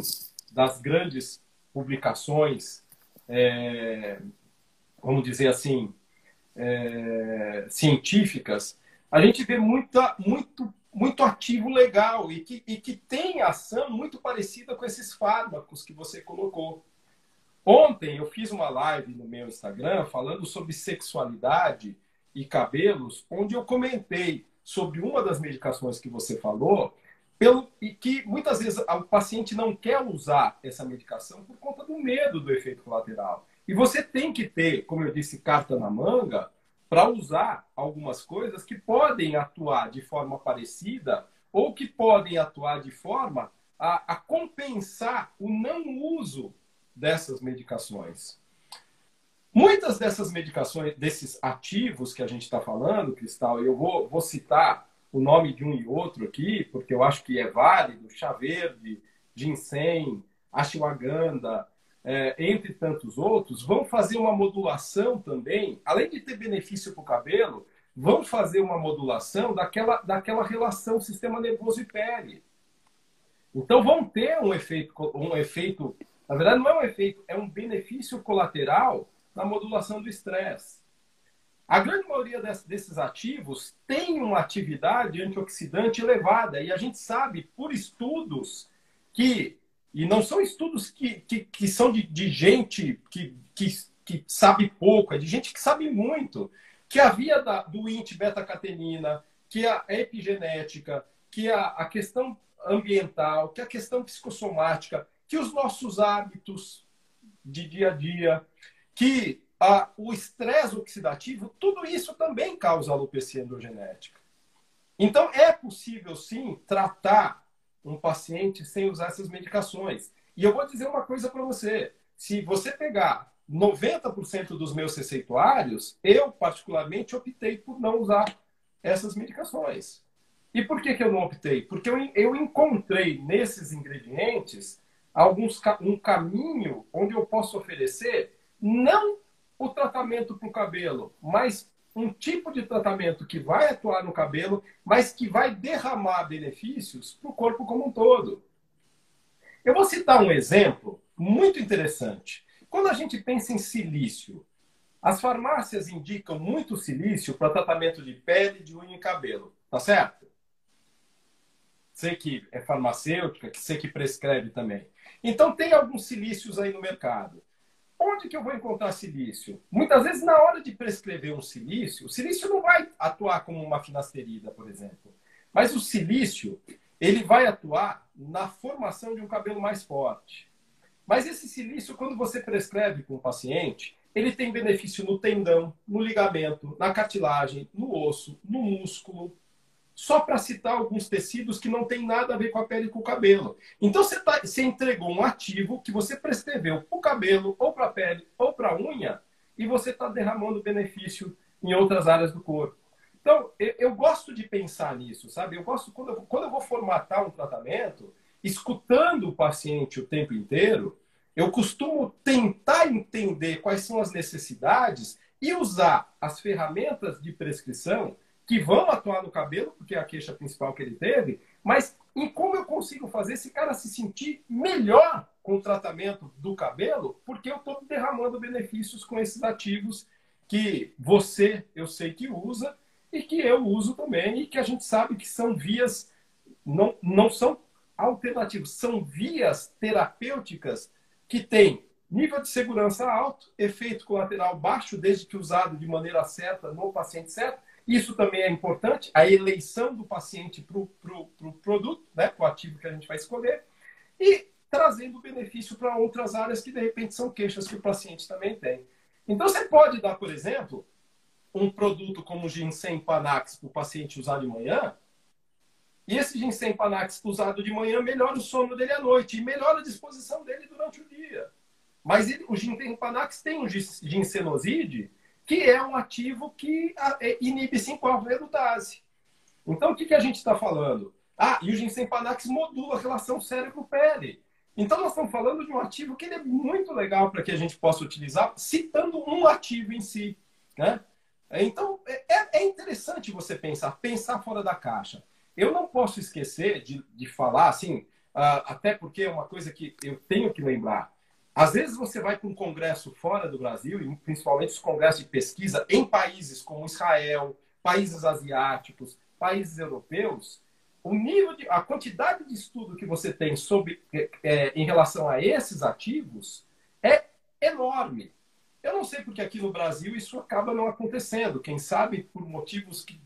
das grandes publicações, é, vamos dizer assim, é, científicas, a gente vê muita, muito, muito ativo legal e que, e que tem ação muito parecida com esses fármacos que você colocou. Ontem eu fiz uma live no meu Instagram falando sobre sexualidade e cabelos, onde eu comentei sobre uma das medicações que você falou, pelo, e que muitas vezes o paciente não quer usar essa medicação por conta do medo do efeito colateral. E você tem que ter, como eu disse, carta na manga para usar algumas coisas que podem atuar de forma parecida ou que podem atuar de forma a, a compensar o não uso dessas medicações. Muitas dessas medicações, desses ativos que a gente está falando, Cristal, eu vou, vou citar o nome de um e outro aqui, porque eu acho que é válido, chá verde, ginseng, ashwagandha, é, entre tantos outros, vão fazer uma modulação também, além de ter benefício para o cabelo, vão fazer uma modulação daquela, daquela relação sistema nervoso e pele. Então vão ter um efeito, um efeito, na verdade não é um efeito, é um benefício colateral na modulação do estresse. A grande maioria desses ativos tem uma atividade antioxidante elevada e a gente sabe por estudos que, e não são estudos que, que, que são de, de gente que, que, que, sabe pouco, é de gente que sabe muito, que a via da, do int beta-catenina, que a epigenética, que a, a questão ambiental, que a questão psicossomática, que os nossos hábitos de dia a dia, que a, o estresse oxidativo, tudo isso também causa alopecia endogenética. Então, é possível, sim, tratar um paciente sem usar essas medicações. E eu vou dizer uma coisa para você. Se você pegar 90% dos meus receituários, eu, particularmente, optei por não usar essas medicações. E por que, que eu não optei? Porque eu, eu encontrei nesses ingredientes alguns, um caminho onde eu posso oferecer não o tratamento para o cabelo, mas um tipo de tratamento que vai atuar no cabelo, mas que vai derramar benefícios para o corpo como um todo. Eu vou citar um exemplo muito interessante. Quando a gente pensa em silício, As farmácias indicam muito silício para tratamento de pele, de unha e cabelo, tá certo? Sei que é farmacêutica, que sei que prescreve também. Então tem alguns silícios aí no mercado. Onde que eu vou encontrar silício? Muitas vezes, na hora de prescrever um silício, o silício não vai atuar como uma finasterida, por exemplo. Mas o silício, ele vai atuar na formação de um cabelo mais forte. Mas esse silício, quando você prescreve para um paciente, ele tem benefício no tendão, no ligamento, na cartilagem, no osso, no músculo. Só para citar alguns tecidos que não tem nada a ver com a pele e com o cabelo. Então você, tá, você entregou um ativo que você prescreveu para o cabelo, ou para a pele, ou para a unha, e você está derramando benefício em outras áreas do corpo. Então, eu, eu, gosto de pensar nisso, sabe? Eu gosto, quando eu, quando eu vou formatar um tratamento, escutando o paciente o tempo inteiro, eu costumo tentar entender quais são as necessidades e usar as ferramentas de prescrição que vão atuar no cabelo, porque é a queixa principal que ele teve, mas em como eu consigo fazer esse cara se sentir melhor com o tratamento do cabelo, porque eu estou derramando benefícios com esses ativos que você, eu sei que usa, e que eu uso também, e que a gente sabe que são vias, não, não são alternativas, são vias terapêuticas que têm nível de segurança alto, efeito colateral baixo, desde que usado de maneira certa no paciente certo. Isso também é importante, a eleição do paciente para o pro, pro produto, né, para o ativo que a gente vai escolher, e trazendo benefício para outras áreas que, de repente, são queixas que o paciente também tem. Então, você pode dar, por exemplo, um produto como o ginseng panax para o paciente usar de manhã, e esse ginseng panax usado de manhã melhora o sono dele à noite e melhora a disposição dele durante o dia. Mas ele, o ginseng panax tem um ginsenoside, que é um ativo que é, inibe 5-alfa-redutase. Então, o que, que a gente está falando? Ah, e o ginseng panax modula a relação cérebro-pele. Então, nós estamos falando de um ativo que é muito legal para que a gente possa utilizar, citando um ativo em si. Né? Então, é, é interessante você pensar, pensar fora da caixa. Eu não posso esquecer de, de falar, assim, uh, até porque é uma coisa que eu tenho que lembrar. Às vezes você vai para um congresso fora do Brasil, e principalmente os congressos de pesquisa em países como Israel, países asiáticos, países europeus, o nível de, a quantidade de estudo que você tem sobre, é, é em relação a esses ativos é enorme. Eu não sei porque aqui no Brasil isso acaba não acontecendo. Quem sabe por motivos que,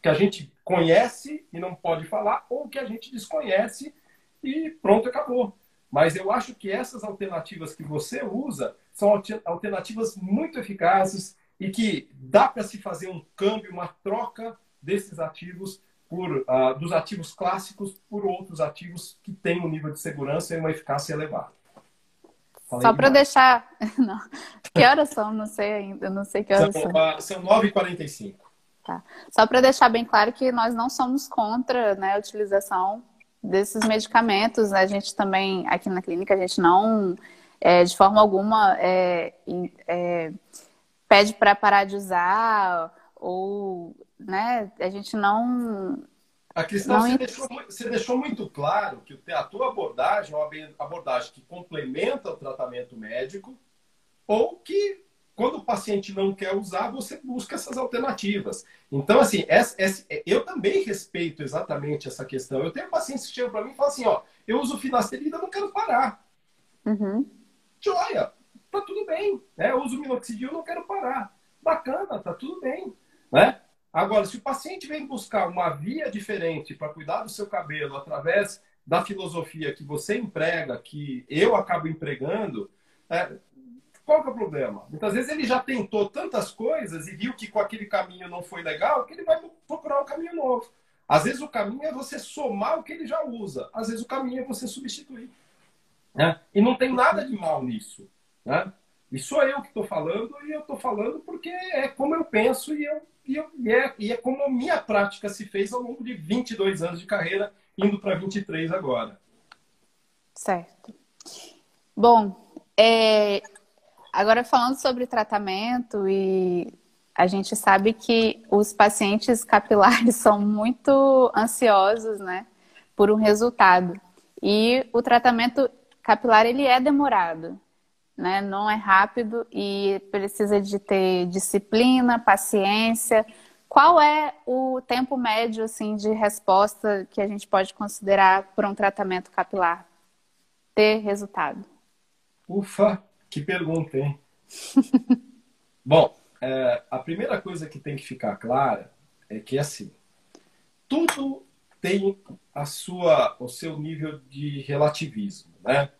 que a gente conhece e não pode falar, ou que a gente desconhece e pronto, acabou. Mas eu acho que essas alternativas que você usa são alternativas muito eficazes e que dá para se fazer um câmbio, uma troca desses ativos por, uh, dos ativos clássicos por outros ativos que têm um nível de segurança e uma eficácia elevada. Falei Só para deixar. Não. Que horas são? Não sei ainda. Não sei que horas são. São, são 9h45. Tá. Só para deixar bem claro que nós não somos contra né, a utilização desses medicamentos. A gente também, aqui na clínica, a gente não, é, de forma alguma, é, é, pede para parar de usar ou né, a gente não a questão você deixou, você deixou, muito claro que a tua abordagem é uma abordagem que complementa o tratamento médico ou que, quando o paciente não quer usar, você busca essas alternativas. Então, assim, essa, essa, eu também respeito exatamente essa questão. Eu tenho pacientes que chegam para mim e falam assim, ó, eu uso finasterida, não quero parar. Uhum. Joia, tá tudo bem. Né? Eu uso minoxidil, não quero parar. Bacana, tá tudo bem. Né? Agora, se o paciente vem buscar uma via diferente para cuidar do seu cabelo através da filosofia que você emprega, que eu acabo empregando, é, qual que é o problema? Muitas vezes ele já tentou tantas coisas e viu que com aquele caminho não foi legal, que ele vai procurar um caminho novo. Às vezes o caminho é você somar o que ele já usa, às vezes o caminho é você substituir. Né? E não tem nada de mal nisso. Né? E sou eu que estou falando, e eu estou falando porque é como eu penso e, eu, e, eu, e, é, e é como a minha prática se fez ao longo de 22 anos de carreira, indo para 23 agora. Certo. Bom, é, agora falando sobre tratamento, e a gente sabe que os pacientes capilares são muito ansiosos, né, por um resultado. E o tratamento capilar ele é demorado. né? Não é rápido e precisa de ter disciplina, paciência. Qual é o tempo médio assim de resposta que a gente pode considerar para um tratamento capilar ter resultado? Ufa, que pergunta, hein? Bom, é, a primeira coisa que tem que ficar clara é que assim, tudo tem a sua, o seu nível de relativismo, né?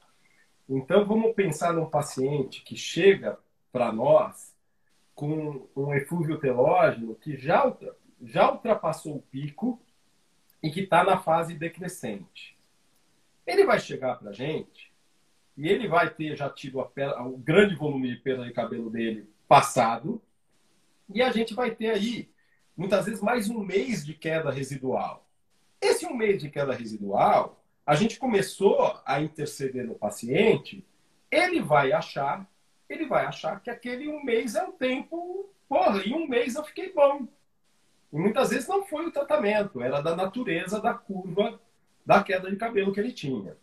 Então vamos pensar num paciente que chega para nós com um efúvio telógeno que já, já ultrapassou o pico e que está na fase decrescente. Ele vai chegar para a gente e ele vai ter já tido o grande volume de perda de cabelo dele passado e a gente vai ter aí, muitas vezes, mais um mês de queda residual. Esse um mês de queda residual, a gente começou a interceder no paciente, ele vai achar, ele vai achar que aquele um mês é um tempo, porra, em um mês eu fiquei bom. E muitas vezes não foi o tratamento, era da natureza da curva da queda de cabelo que ele tinha.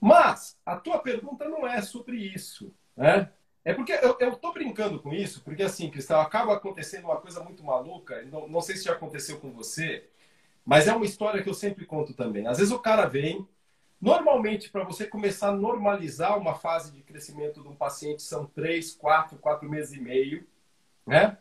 Mas a tua pergunta não é sobre isso, né? É porque eu, eu tô brincando com isso, porque assim, Cristal, acaba acontecendo uma coisa muito maluca, não, não sei se já aconteceu com você, mas é uma história que eu sempre conto também. Às vezes o cara vem, normalmente para você começar a normalizar uma fase de crescimento de um paciente são três, quatro, quatro meses e meio, né?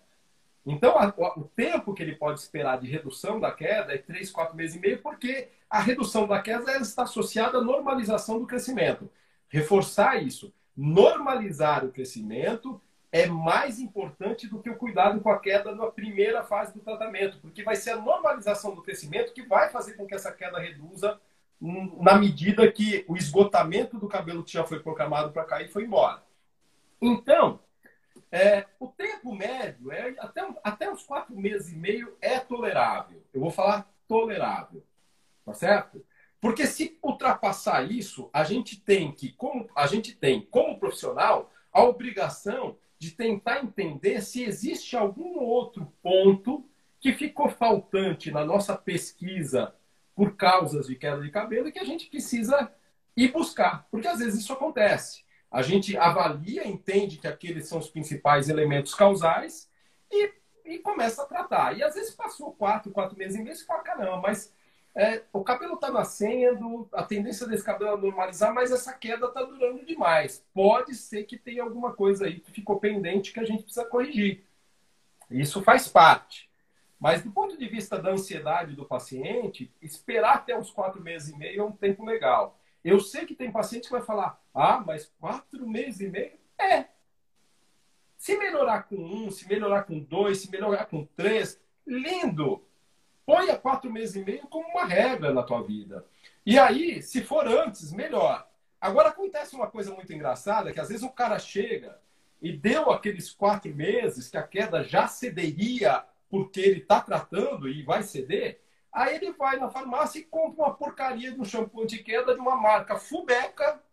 Então, a, o tempo que ele pode esperar de redução da queda é três, quatro meses e meio, porque a redução da queda está associada à normalização do crescimento. Reforçar isso normalizar o crescimento é mais importante do que o cuidado com a queda na primeira fase do tratamento, porque vai ser a normalização do crescimento que vai fazer com que essa queda reduza na medida que o esgotamento do cabelo que já foi programado para cair foi embora. Então, é, o tempo médio é até, até uns quatro meses e meio é tolerável. Eu vou falar tolerável, tá certo? Porque se ultrapassar isso, a gente tem que, como a gente tem como profissional, a obrigação de tentar entender se existe algum outro ponto que ficou faltante na nossa pesquisa por causas de queda de cabelo e que a gente precisa ir buscar, porque às vezes isso acontece. A gente avalia, entende que aqueles são os principais elementos causais e, e começa a tratar. E às vezes passou quatro, quatro meses e meio e fala, caramba, mas é, o cabelo está nascendo, a tendência desse cabelo é normalizar, mas essa queda está durando demais. Pode ser que tenha alguma coisa aí que ficou pendente que a gente precisa corrigir. Isso faz parte. Mas do ponto de vista da ansiedade do paciente, esperar até uns quatro meses e meio é um tempo legal. Eu sei que tem paciente que vai falar, ah, mas quatro meses e meio? É. Se melhorar com um, se melhorar com dois, se melhorar com três, lindo! Ponha quatro meses e meio como uma regra na tua vida. E aí, se for antes, melhor. Agora acontece uma coisa muito engraçada, que às vezes o cara chega e deu aqueles quatro meses que a queda já cederia porque ele está tratando e vai ceder, aí ele vai na farmácia e compra uma porcaria de um shampoo de queda de uma marca Fubeca.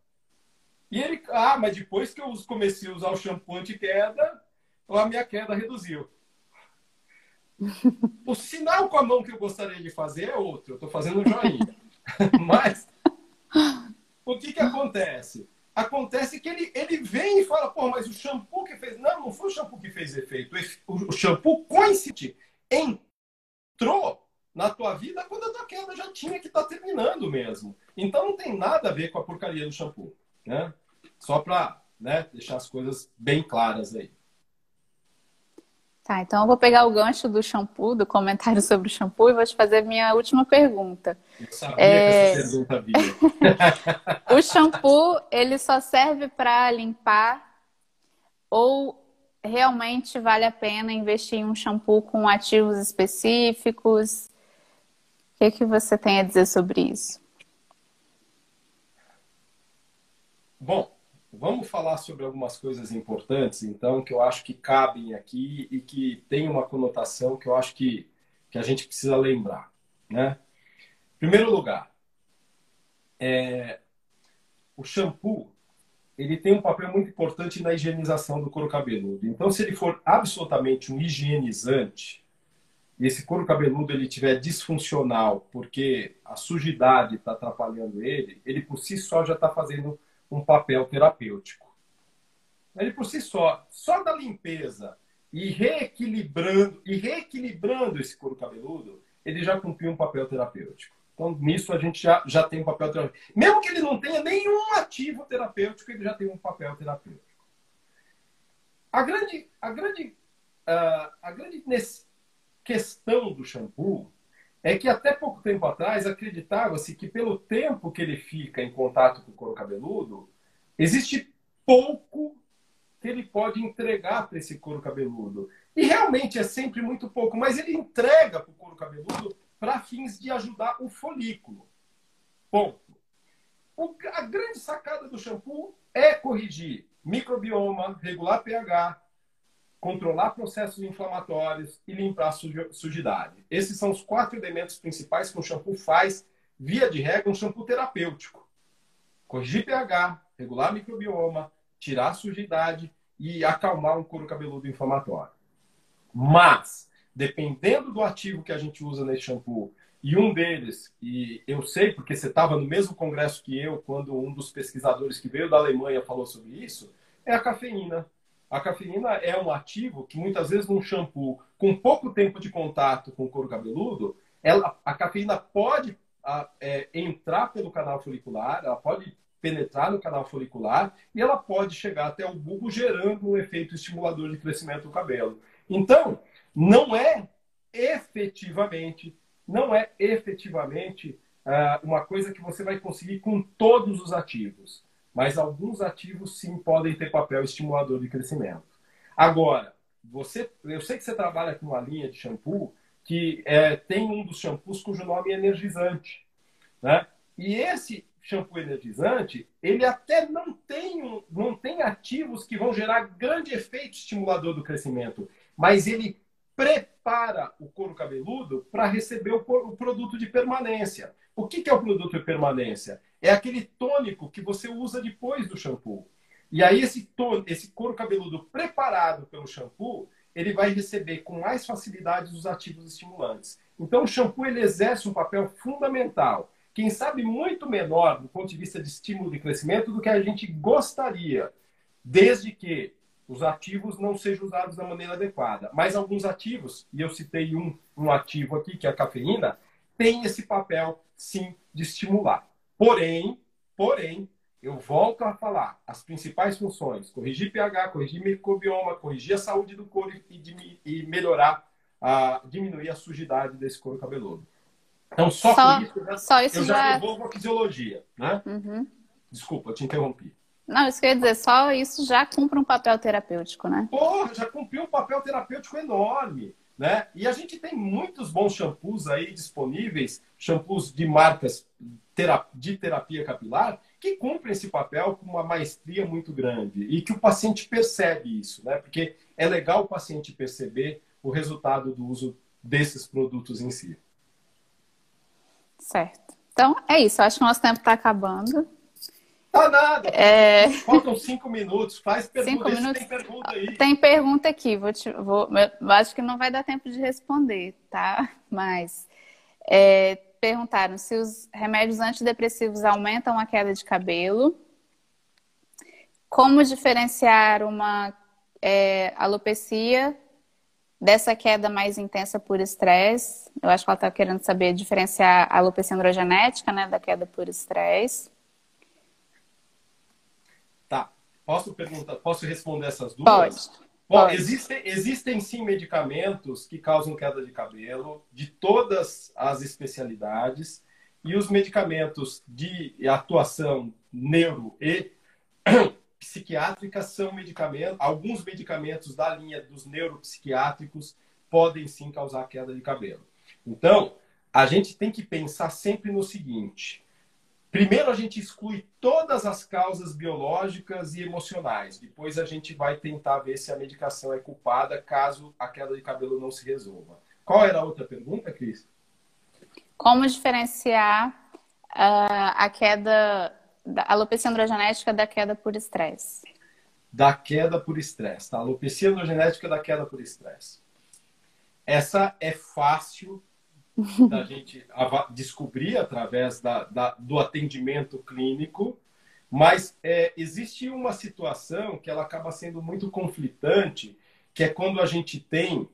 E ele, ah, mas depois que eu comecei a usar o shampoo de queda, a minha queda reduziu. O sinal com a mão que eu gostaria de fazer é outro. Eu estou fazendo um joinha. Mas o que, que acontece? Acontece que ele, ele vem e fala, pô, mas o shampoo que fez. Não, não foi o shampoo que fez efeito. O shampoo coincide entrou na tua vida quando a tua queda já tinha que estar tá terminando mesmo. Então não tem nada a ver com a porcaria do shampoo. Né? Só para né, deixar as coisas bem claras aí. Tá, então eu vou pegar o gancho do shampoo, do comentário sobre o shampoo, e vou te fazer a minha última pergunta. Eu sabia é... que essa pergunta vinha. o shampoo, ele só serve para limpar ou realmente vale a pena investir em um shampoo com ativos específicos? O que, que você tem a dizer sobre isso? Bom, Vamos falar sobre algumas coisas importantes, então, que eu acho que cabem aqui e que tem uma conotação que eu acho que, que a gente precisa lembrar. Né? Em primeiro lugar, é, o shampoo ele tem um papel muito importante na higienização do couro cabeludo. Então, se ele for absolutamente um higienizante, e esse couro cabeludo ele tiver disfuncional porque a sujidade está atrapalhando ele, ele por si só já está fazendo um papel terapêutico. ele por si só, só da limpeza e reequilibrando, e reequilibrando esse couro cabeludo, ele já cumpriu um papel terapêutico. Então, nisso a gente já, já tem um papel terapêutico. Mesmo que ele não tenha nenhum ativo terapêutico, ele já tem um papel terapêutico. A grande, a grande, uh, a grande questão do shampoo é que até pouco tempo atrás acreditava-se que pelo tempo que ele fica em contato com o couro cabeludo, existe pouco que ele pode entregar para esse couro cabeludo. E realmente é sempre muito pouco, mas ele entrega para o couro cabeludo para fins de ajudar o folículo. Ponto. A grande sacada do shampoo é corrigir microbioma, regular pH, controlar processos inflamatórios e limpar a sujidade. Esses são os quatro elementos principais que o shampoo faz, via de regra, um shampoo terapêutico. Corrigir pH, regular microbioma, tirar a sujidade e acalmar um couro cabeludo inflamatório. Mas, dependendo do ativo que a gente usa nesse shampoo, e um deles, e eu sei porque você estava no mesmo congresso que eu, quando um dos pesquisadores que veio da Alemanha falou sobre isso, é a cafeína. A cafeína é um ativo que muitas vezes num shampoo com pouco tempo de contato com o couro cabeludo, ela, a cafeína pode a, é, entrar pelo canal folicular, ela pode penetrar no canal folicular e ela pode chegar até o bulbo gerando um efeito estimulador de crescimento do cabelo. Então, não é efetivamente, não é efetivamente uh, uma coisa que você vai conseguir com todos os ativos, mas alguns ativos sim podem ter papel estimulador de crescimento. Agora, você, eu sei que você trabalha com uma linha de shampoo que é, tem um dos shampoos cujo nome é energizante, né? E esse shampoo energizante, ele até não tem, não tem ativos que vão gerar grande efeito estimulador do crescimento, mas ele prepara o couro cabeludo para receber o, o, produto de permanência. O que, que é o produto de permanência? É aquele tônico que você usa depois do shampoo. E aí esse, tônico, esse couro cabeludo preparado pelo shampoo, ele vai receber com mais facilidade os ativos estimulantes. Então o shampoo ele exerce um papel fundamental quem sabe muito menor do ponto de vista de estímulo de crescimento do que a gente gostaria, desde que os ativos não sejam usados da maneira adequada. Mas alguns ativos, e eu citei um, um ativo aqui, que é a cafeína, tem esse papel, sim, de estimular. Porém, porém, eu volto a falar, as principais funções, corrigir pH, corrigir microbioma, corrigir a saúde do couro e, e melhorar, a, diminuir a sujidade desse couro cabeludo. Então, só, só isso, né? só isso eu já, já devolvo a fisiologia, né? Uhum. Desculpa, eu te interrompi. Não, isso quer dizer, só isso já cumpre um papel terapêutico, né? Porra, já cumpriu um papel terapêutico enorme, né? E a gente tem muitos bons shampoos aí disponíveis, shampoos de marcas de terapia capilar, que cumprem esse papel com uma maestria muito grande e que o paciente percebe isso, né? Porque é legal o paciente perceber o resultado do uso desses produtos em si. Certo. Então, é isso. Acho que o nosso tempo está acabando. Tá nada. É... Faltam cinco minutos. Faz pergunta. Cinco minutos. Tem pergunta aí. Tem pergunta aqui. Vou te, vou, acho que não vai dar tempo de responder, tá? Mas é, perguntaram se os remédios antidepressivos aumentam a queda de cabelo. Como diferenciar uma é, alopecia dessa queda mais intensa por estresse. Eu acho que ela está querendo saber diferenciar a alopecia androgenética, né, da queda por estresse. Tá. Posso perguntar, posso responder essas duas? Pode. Bom, Pode. Existem, existem sim medicamentos que causam queda de cabelo, de todas as especialidades, e os medicamentos de atuação neuro e psiquiátricas são medicamentos, alguns medicamentos da linha dos neuropsiquiátricos podem sim causar queda de cabelo. Então, a gente tem que pensar sempre no seguinte: primeiro a gente exclui todas as causas biológicas e emocionais, depois a gente vai tentar ver se a medicação é culpada caso a queda de cabelo não se resolva. Qual era a outra pergunta, Cris? Como diferenciar uh, a queda da alopecia androgenética da queda por estresse. Da queda por estresse, tá? Alopecia androgenética da queda por estresse. Essa é fácil da gente descobrir através da, da, do atendimento clínico, Mas é, existe uma situação que ela acaba sendo muito conflitante, que é quando a gente tem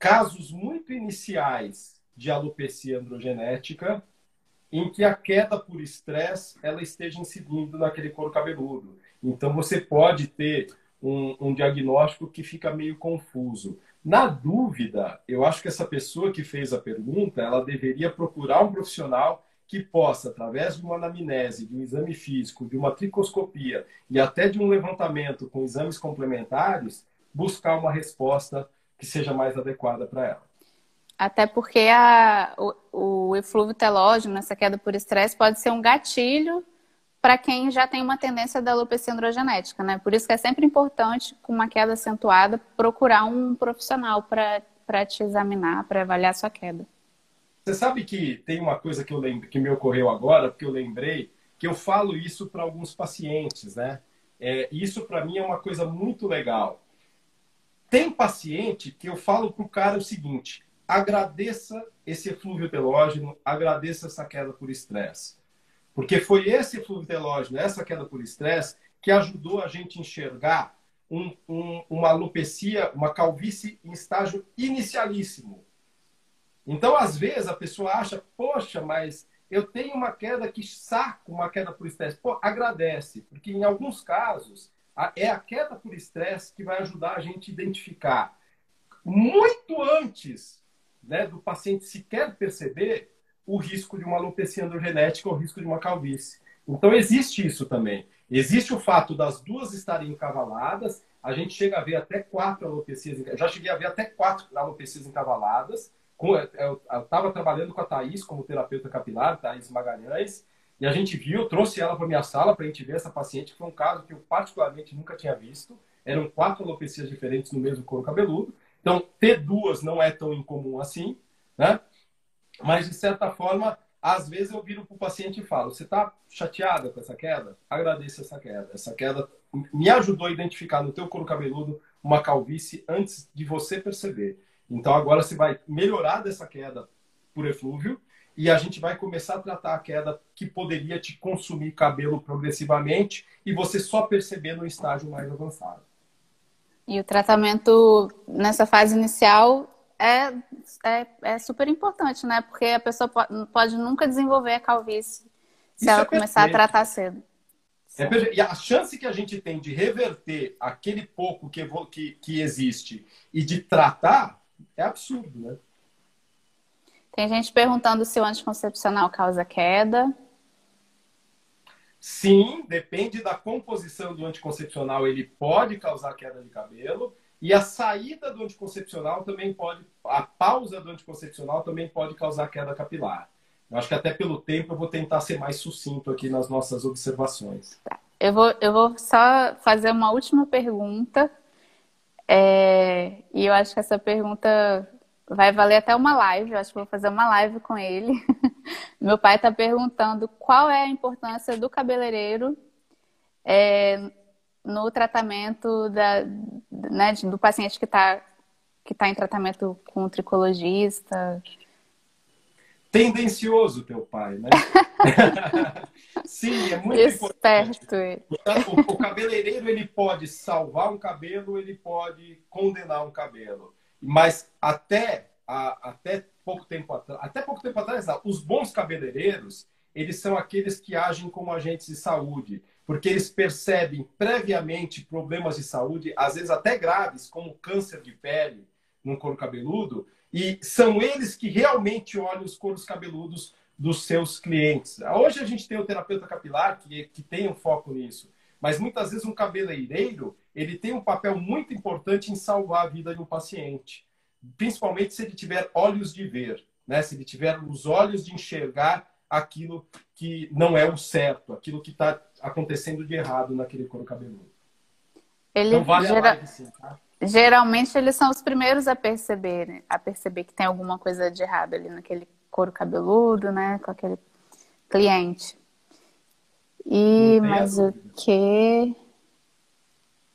casos muito iniciais de alopecia androgenética, em que a queda por estresse ela esteja incidindo naquele couro cabeludo. Então você pode ter um, um diagnóstico que fica meio confuso. Na dúvida, eu acho que essa pessoa que fez a pergunta, ela deveria procurar um profissional que possa, através de uma anamnese, de um exame físico, de uma tricoscopia e até de um levantamento com exames complementares, buscar uma resposta que seja mais adequada para ela. Até porque a, o, o eflúvio telógeno, essa queda por estresse, pode ser um gatilho para quem já tem uma tendência da alopecia androgenética, né? Por isso que é sempre importante, com uma queda acentuada, procurar um profissional para te examinar, para avaliar a sua queda. Você sabe que tem uma coisa que, eu lembro, que me ocorreu agora, porque eu lembrei, que eu falo isso para alguns pacientes, né? É, isso para mim é uma coisa muito legal. Tem paciente que eu falo para o cara o seguinte: agradeça esse eflúvio telógeno, agradeça essa queda por estresse. Porque foi esse telógeno, essa queda por estresse, que ajudou a gente a enxergar um, um, uma alopecia, uma calvície em estágio inicialíssimo. Então, às vezes, a pessoa acha, poxa, mas eu tenho uma queda que saco uma queda por estresse. Pô, agradece, porque em alguns casos é a queda por estresse que vai ajudar a gente a identificar muito antes né, do paciente sequer perceber o risco de uma alopecia androgenética ou o risco de uma calvície. Então, existe isso também. Existe o fato das duas estarem encavaladas, a gente chega a ver até quatro alopecias, já cheguei a ver até quatro alopecias encavaladas, eu estava trabalhando com a Thaís como terapeuta capilar, Thaís Magalhães, e a gente viu, trouxe ela para minha sala para a gente ver essa paciente, que foi um caso que eu particularmente nunca tinha visto. Eram quatro alopecias diferentes no mesmo couro cabeludo. Então, ter duas não é tão incomum assim, né? Mas, de certa forma, às vezes eu viro para o paciente e falo: Você está chateada com essa queda? Agradeça essa queda. Essa queda me ajudou a identificar no teu couro cabeludo uma calvície antes de você perceber. Então agora você vai melhorar dessa queda por eflúvio e a gente vai começar a tratar a queda que poderia te consumir cabelo progressivamente e você só perceber no estágio mais avançado. E o tratamento nessa fase inicial é, é, é super importante, né? Porque a pessoa pode, pode nunca desenvolver a calvície se Isso ela é começar perfeito. a tratar cedo. É, e a chance que a gente tem de reverter aquele pouco que, que, que existe e de tratar é absurdo, né? Tem gente perguntando se o anticoncepcional causa queda. Sim, depende da composição do anticoncepcional, ele pode causar queda de cabelo. E a saída do anticoncepcional também pode, a pausa do anticoncepcional também pode causar queda capilar. Eu acho que até pelo tempo eu vou tentar ser mais sucinto aqui nas nossas observações. Tá. Eu vou, eu vou só fazer uma última pergunta é, e eu acho que essa pergunta vai valer até uma live. Eu acho que vou fazer uma live com ele. Meu pai está perguntando qual é a importância do cabeleireiro é, no tratamento da, né, do paciente que está que tá em tratamento com o tricologista. Tendencioso teu pai, né? Sim, é muito Esperto. importante. O, o cabeleireiro ele pode salvar um cabelo, ele pode condenar um cabelo. Mas até, a, até pouco tempo atrás, até pouco tempo atrás, os bons cabeleireiros, eles são aqueles que agem como agentes de saúde, porque eles percebem previamente problemas de saúde, às vezes até graves, como câncer de pele no couro cabeludo, e são eles que realmente olham os couros cabeludos dos seus clientes. Hoje a gente tem o terapeuta capilar que, que tem um foco nisso, mas muitas vezes um cabeleireiro ele tem um papel muito importante em salvar a vida de um paciente, principalmente se ele tiver olhos de ver, né? Se ele tiver os olhos de enxergar aquilo que não é o certo, aquilo que está acontecendo de errado naquele couro cabeludo. Ele então, vale gera... Live, sim, tá? Geralmente eles são os primeiros a perceber, né? a perceber que tem alguma coisa de errado ali naquele couro cabeludo, né? Com aquele cliente. E mas o que?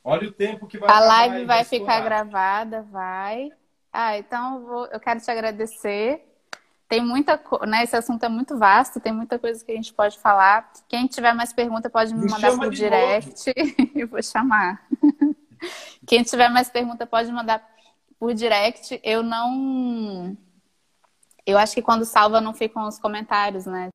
Olha o tempo que vai A live vai, vai ficar gravada, vai. Ah, então eu, vou, eu quero te agradecer tem muita né, esse assunto é muito vasto, tem muita coisa que a gente pode falar. Quem tiver mais pergunta pode me, me mandar por direct. Eu vou chamar. Quem tiver mais pergunta pode mandar por direct. Eu não. Eu acho que quando salva não ficam os comentários, né?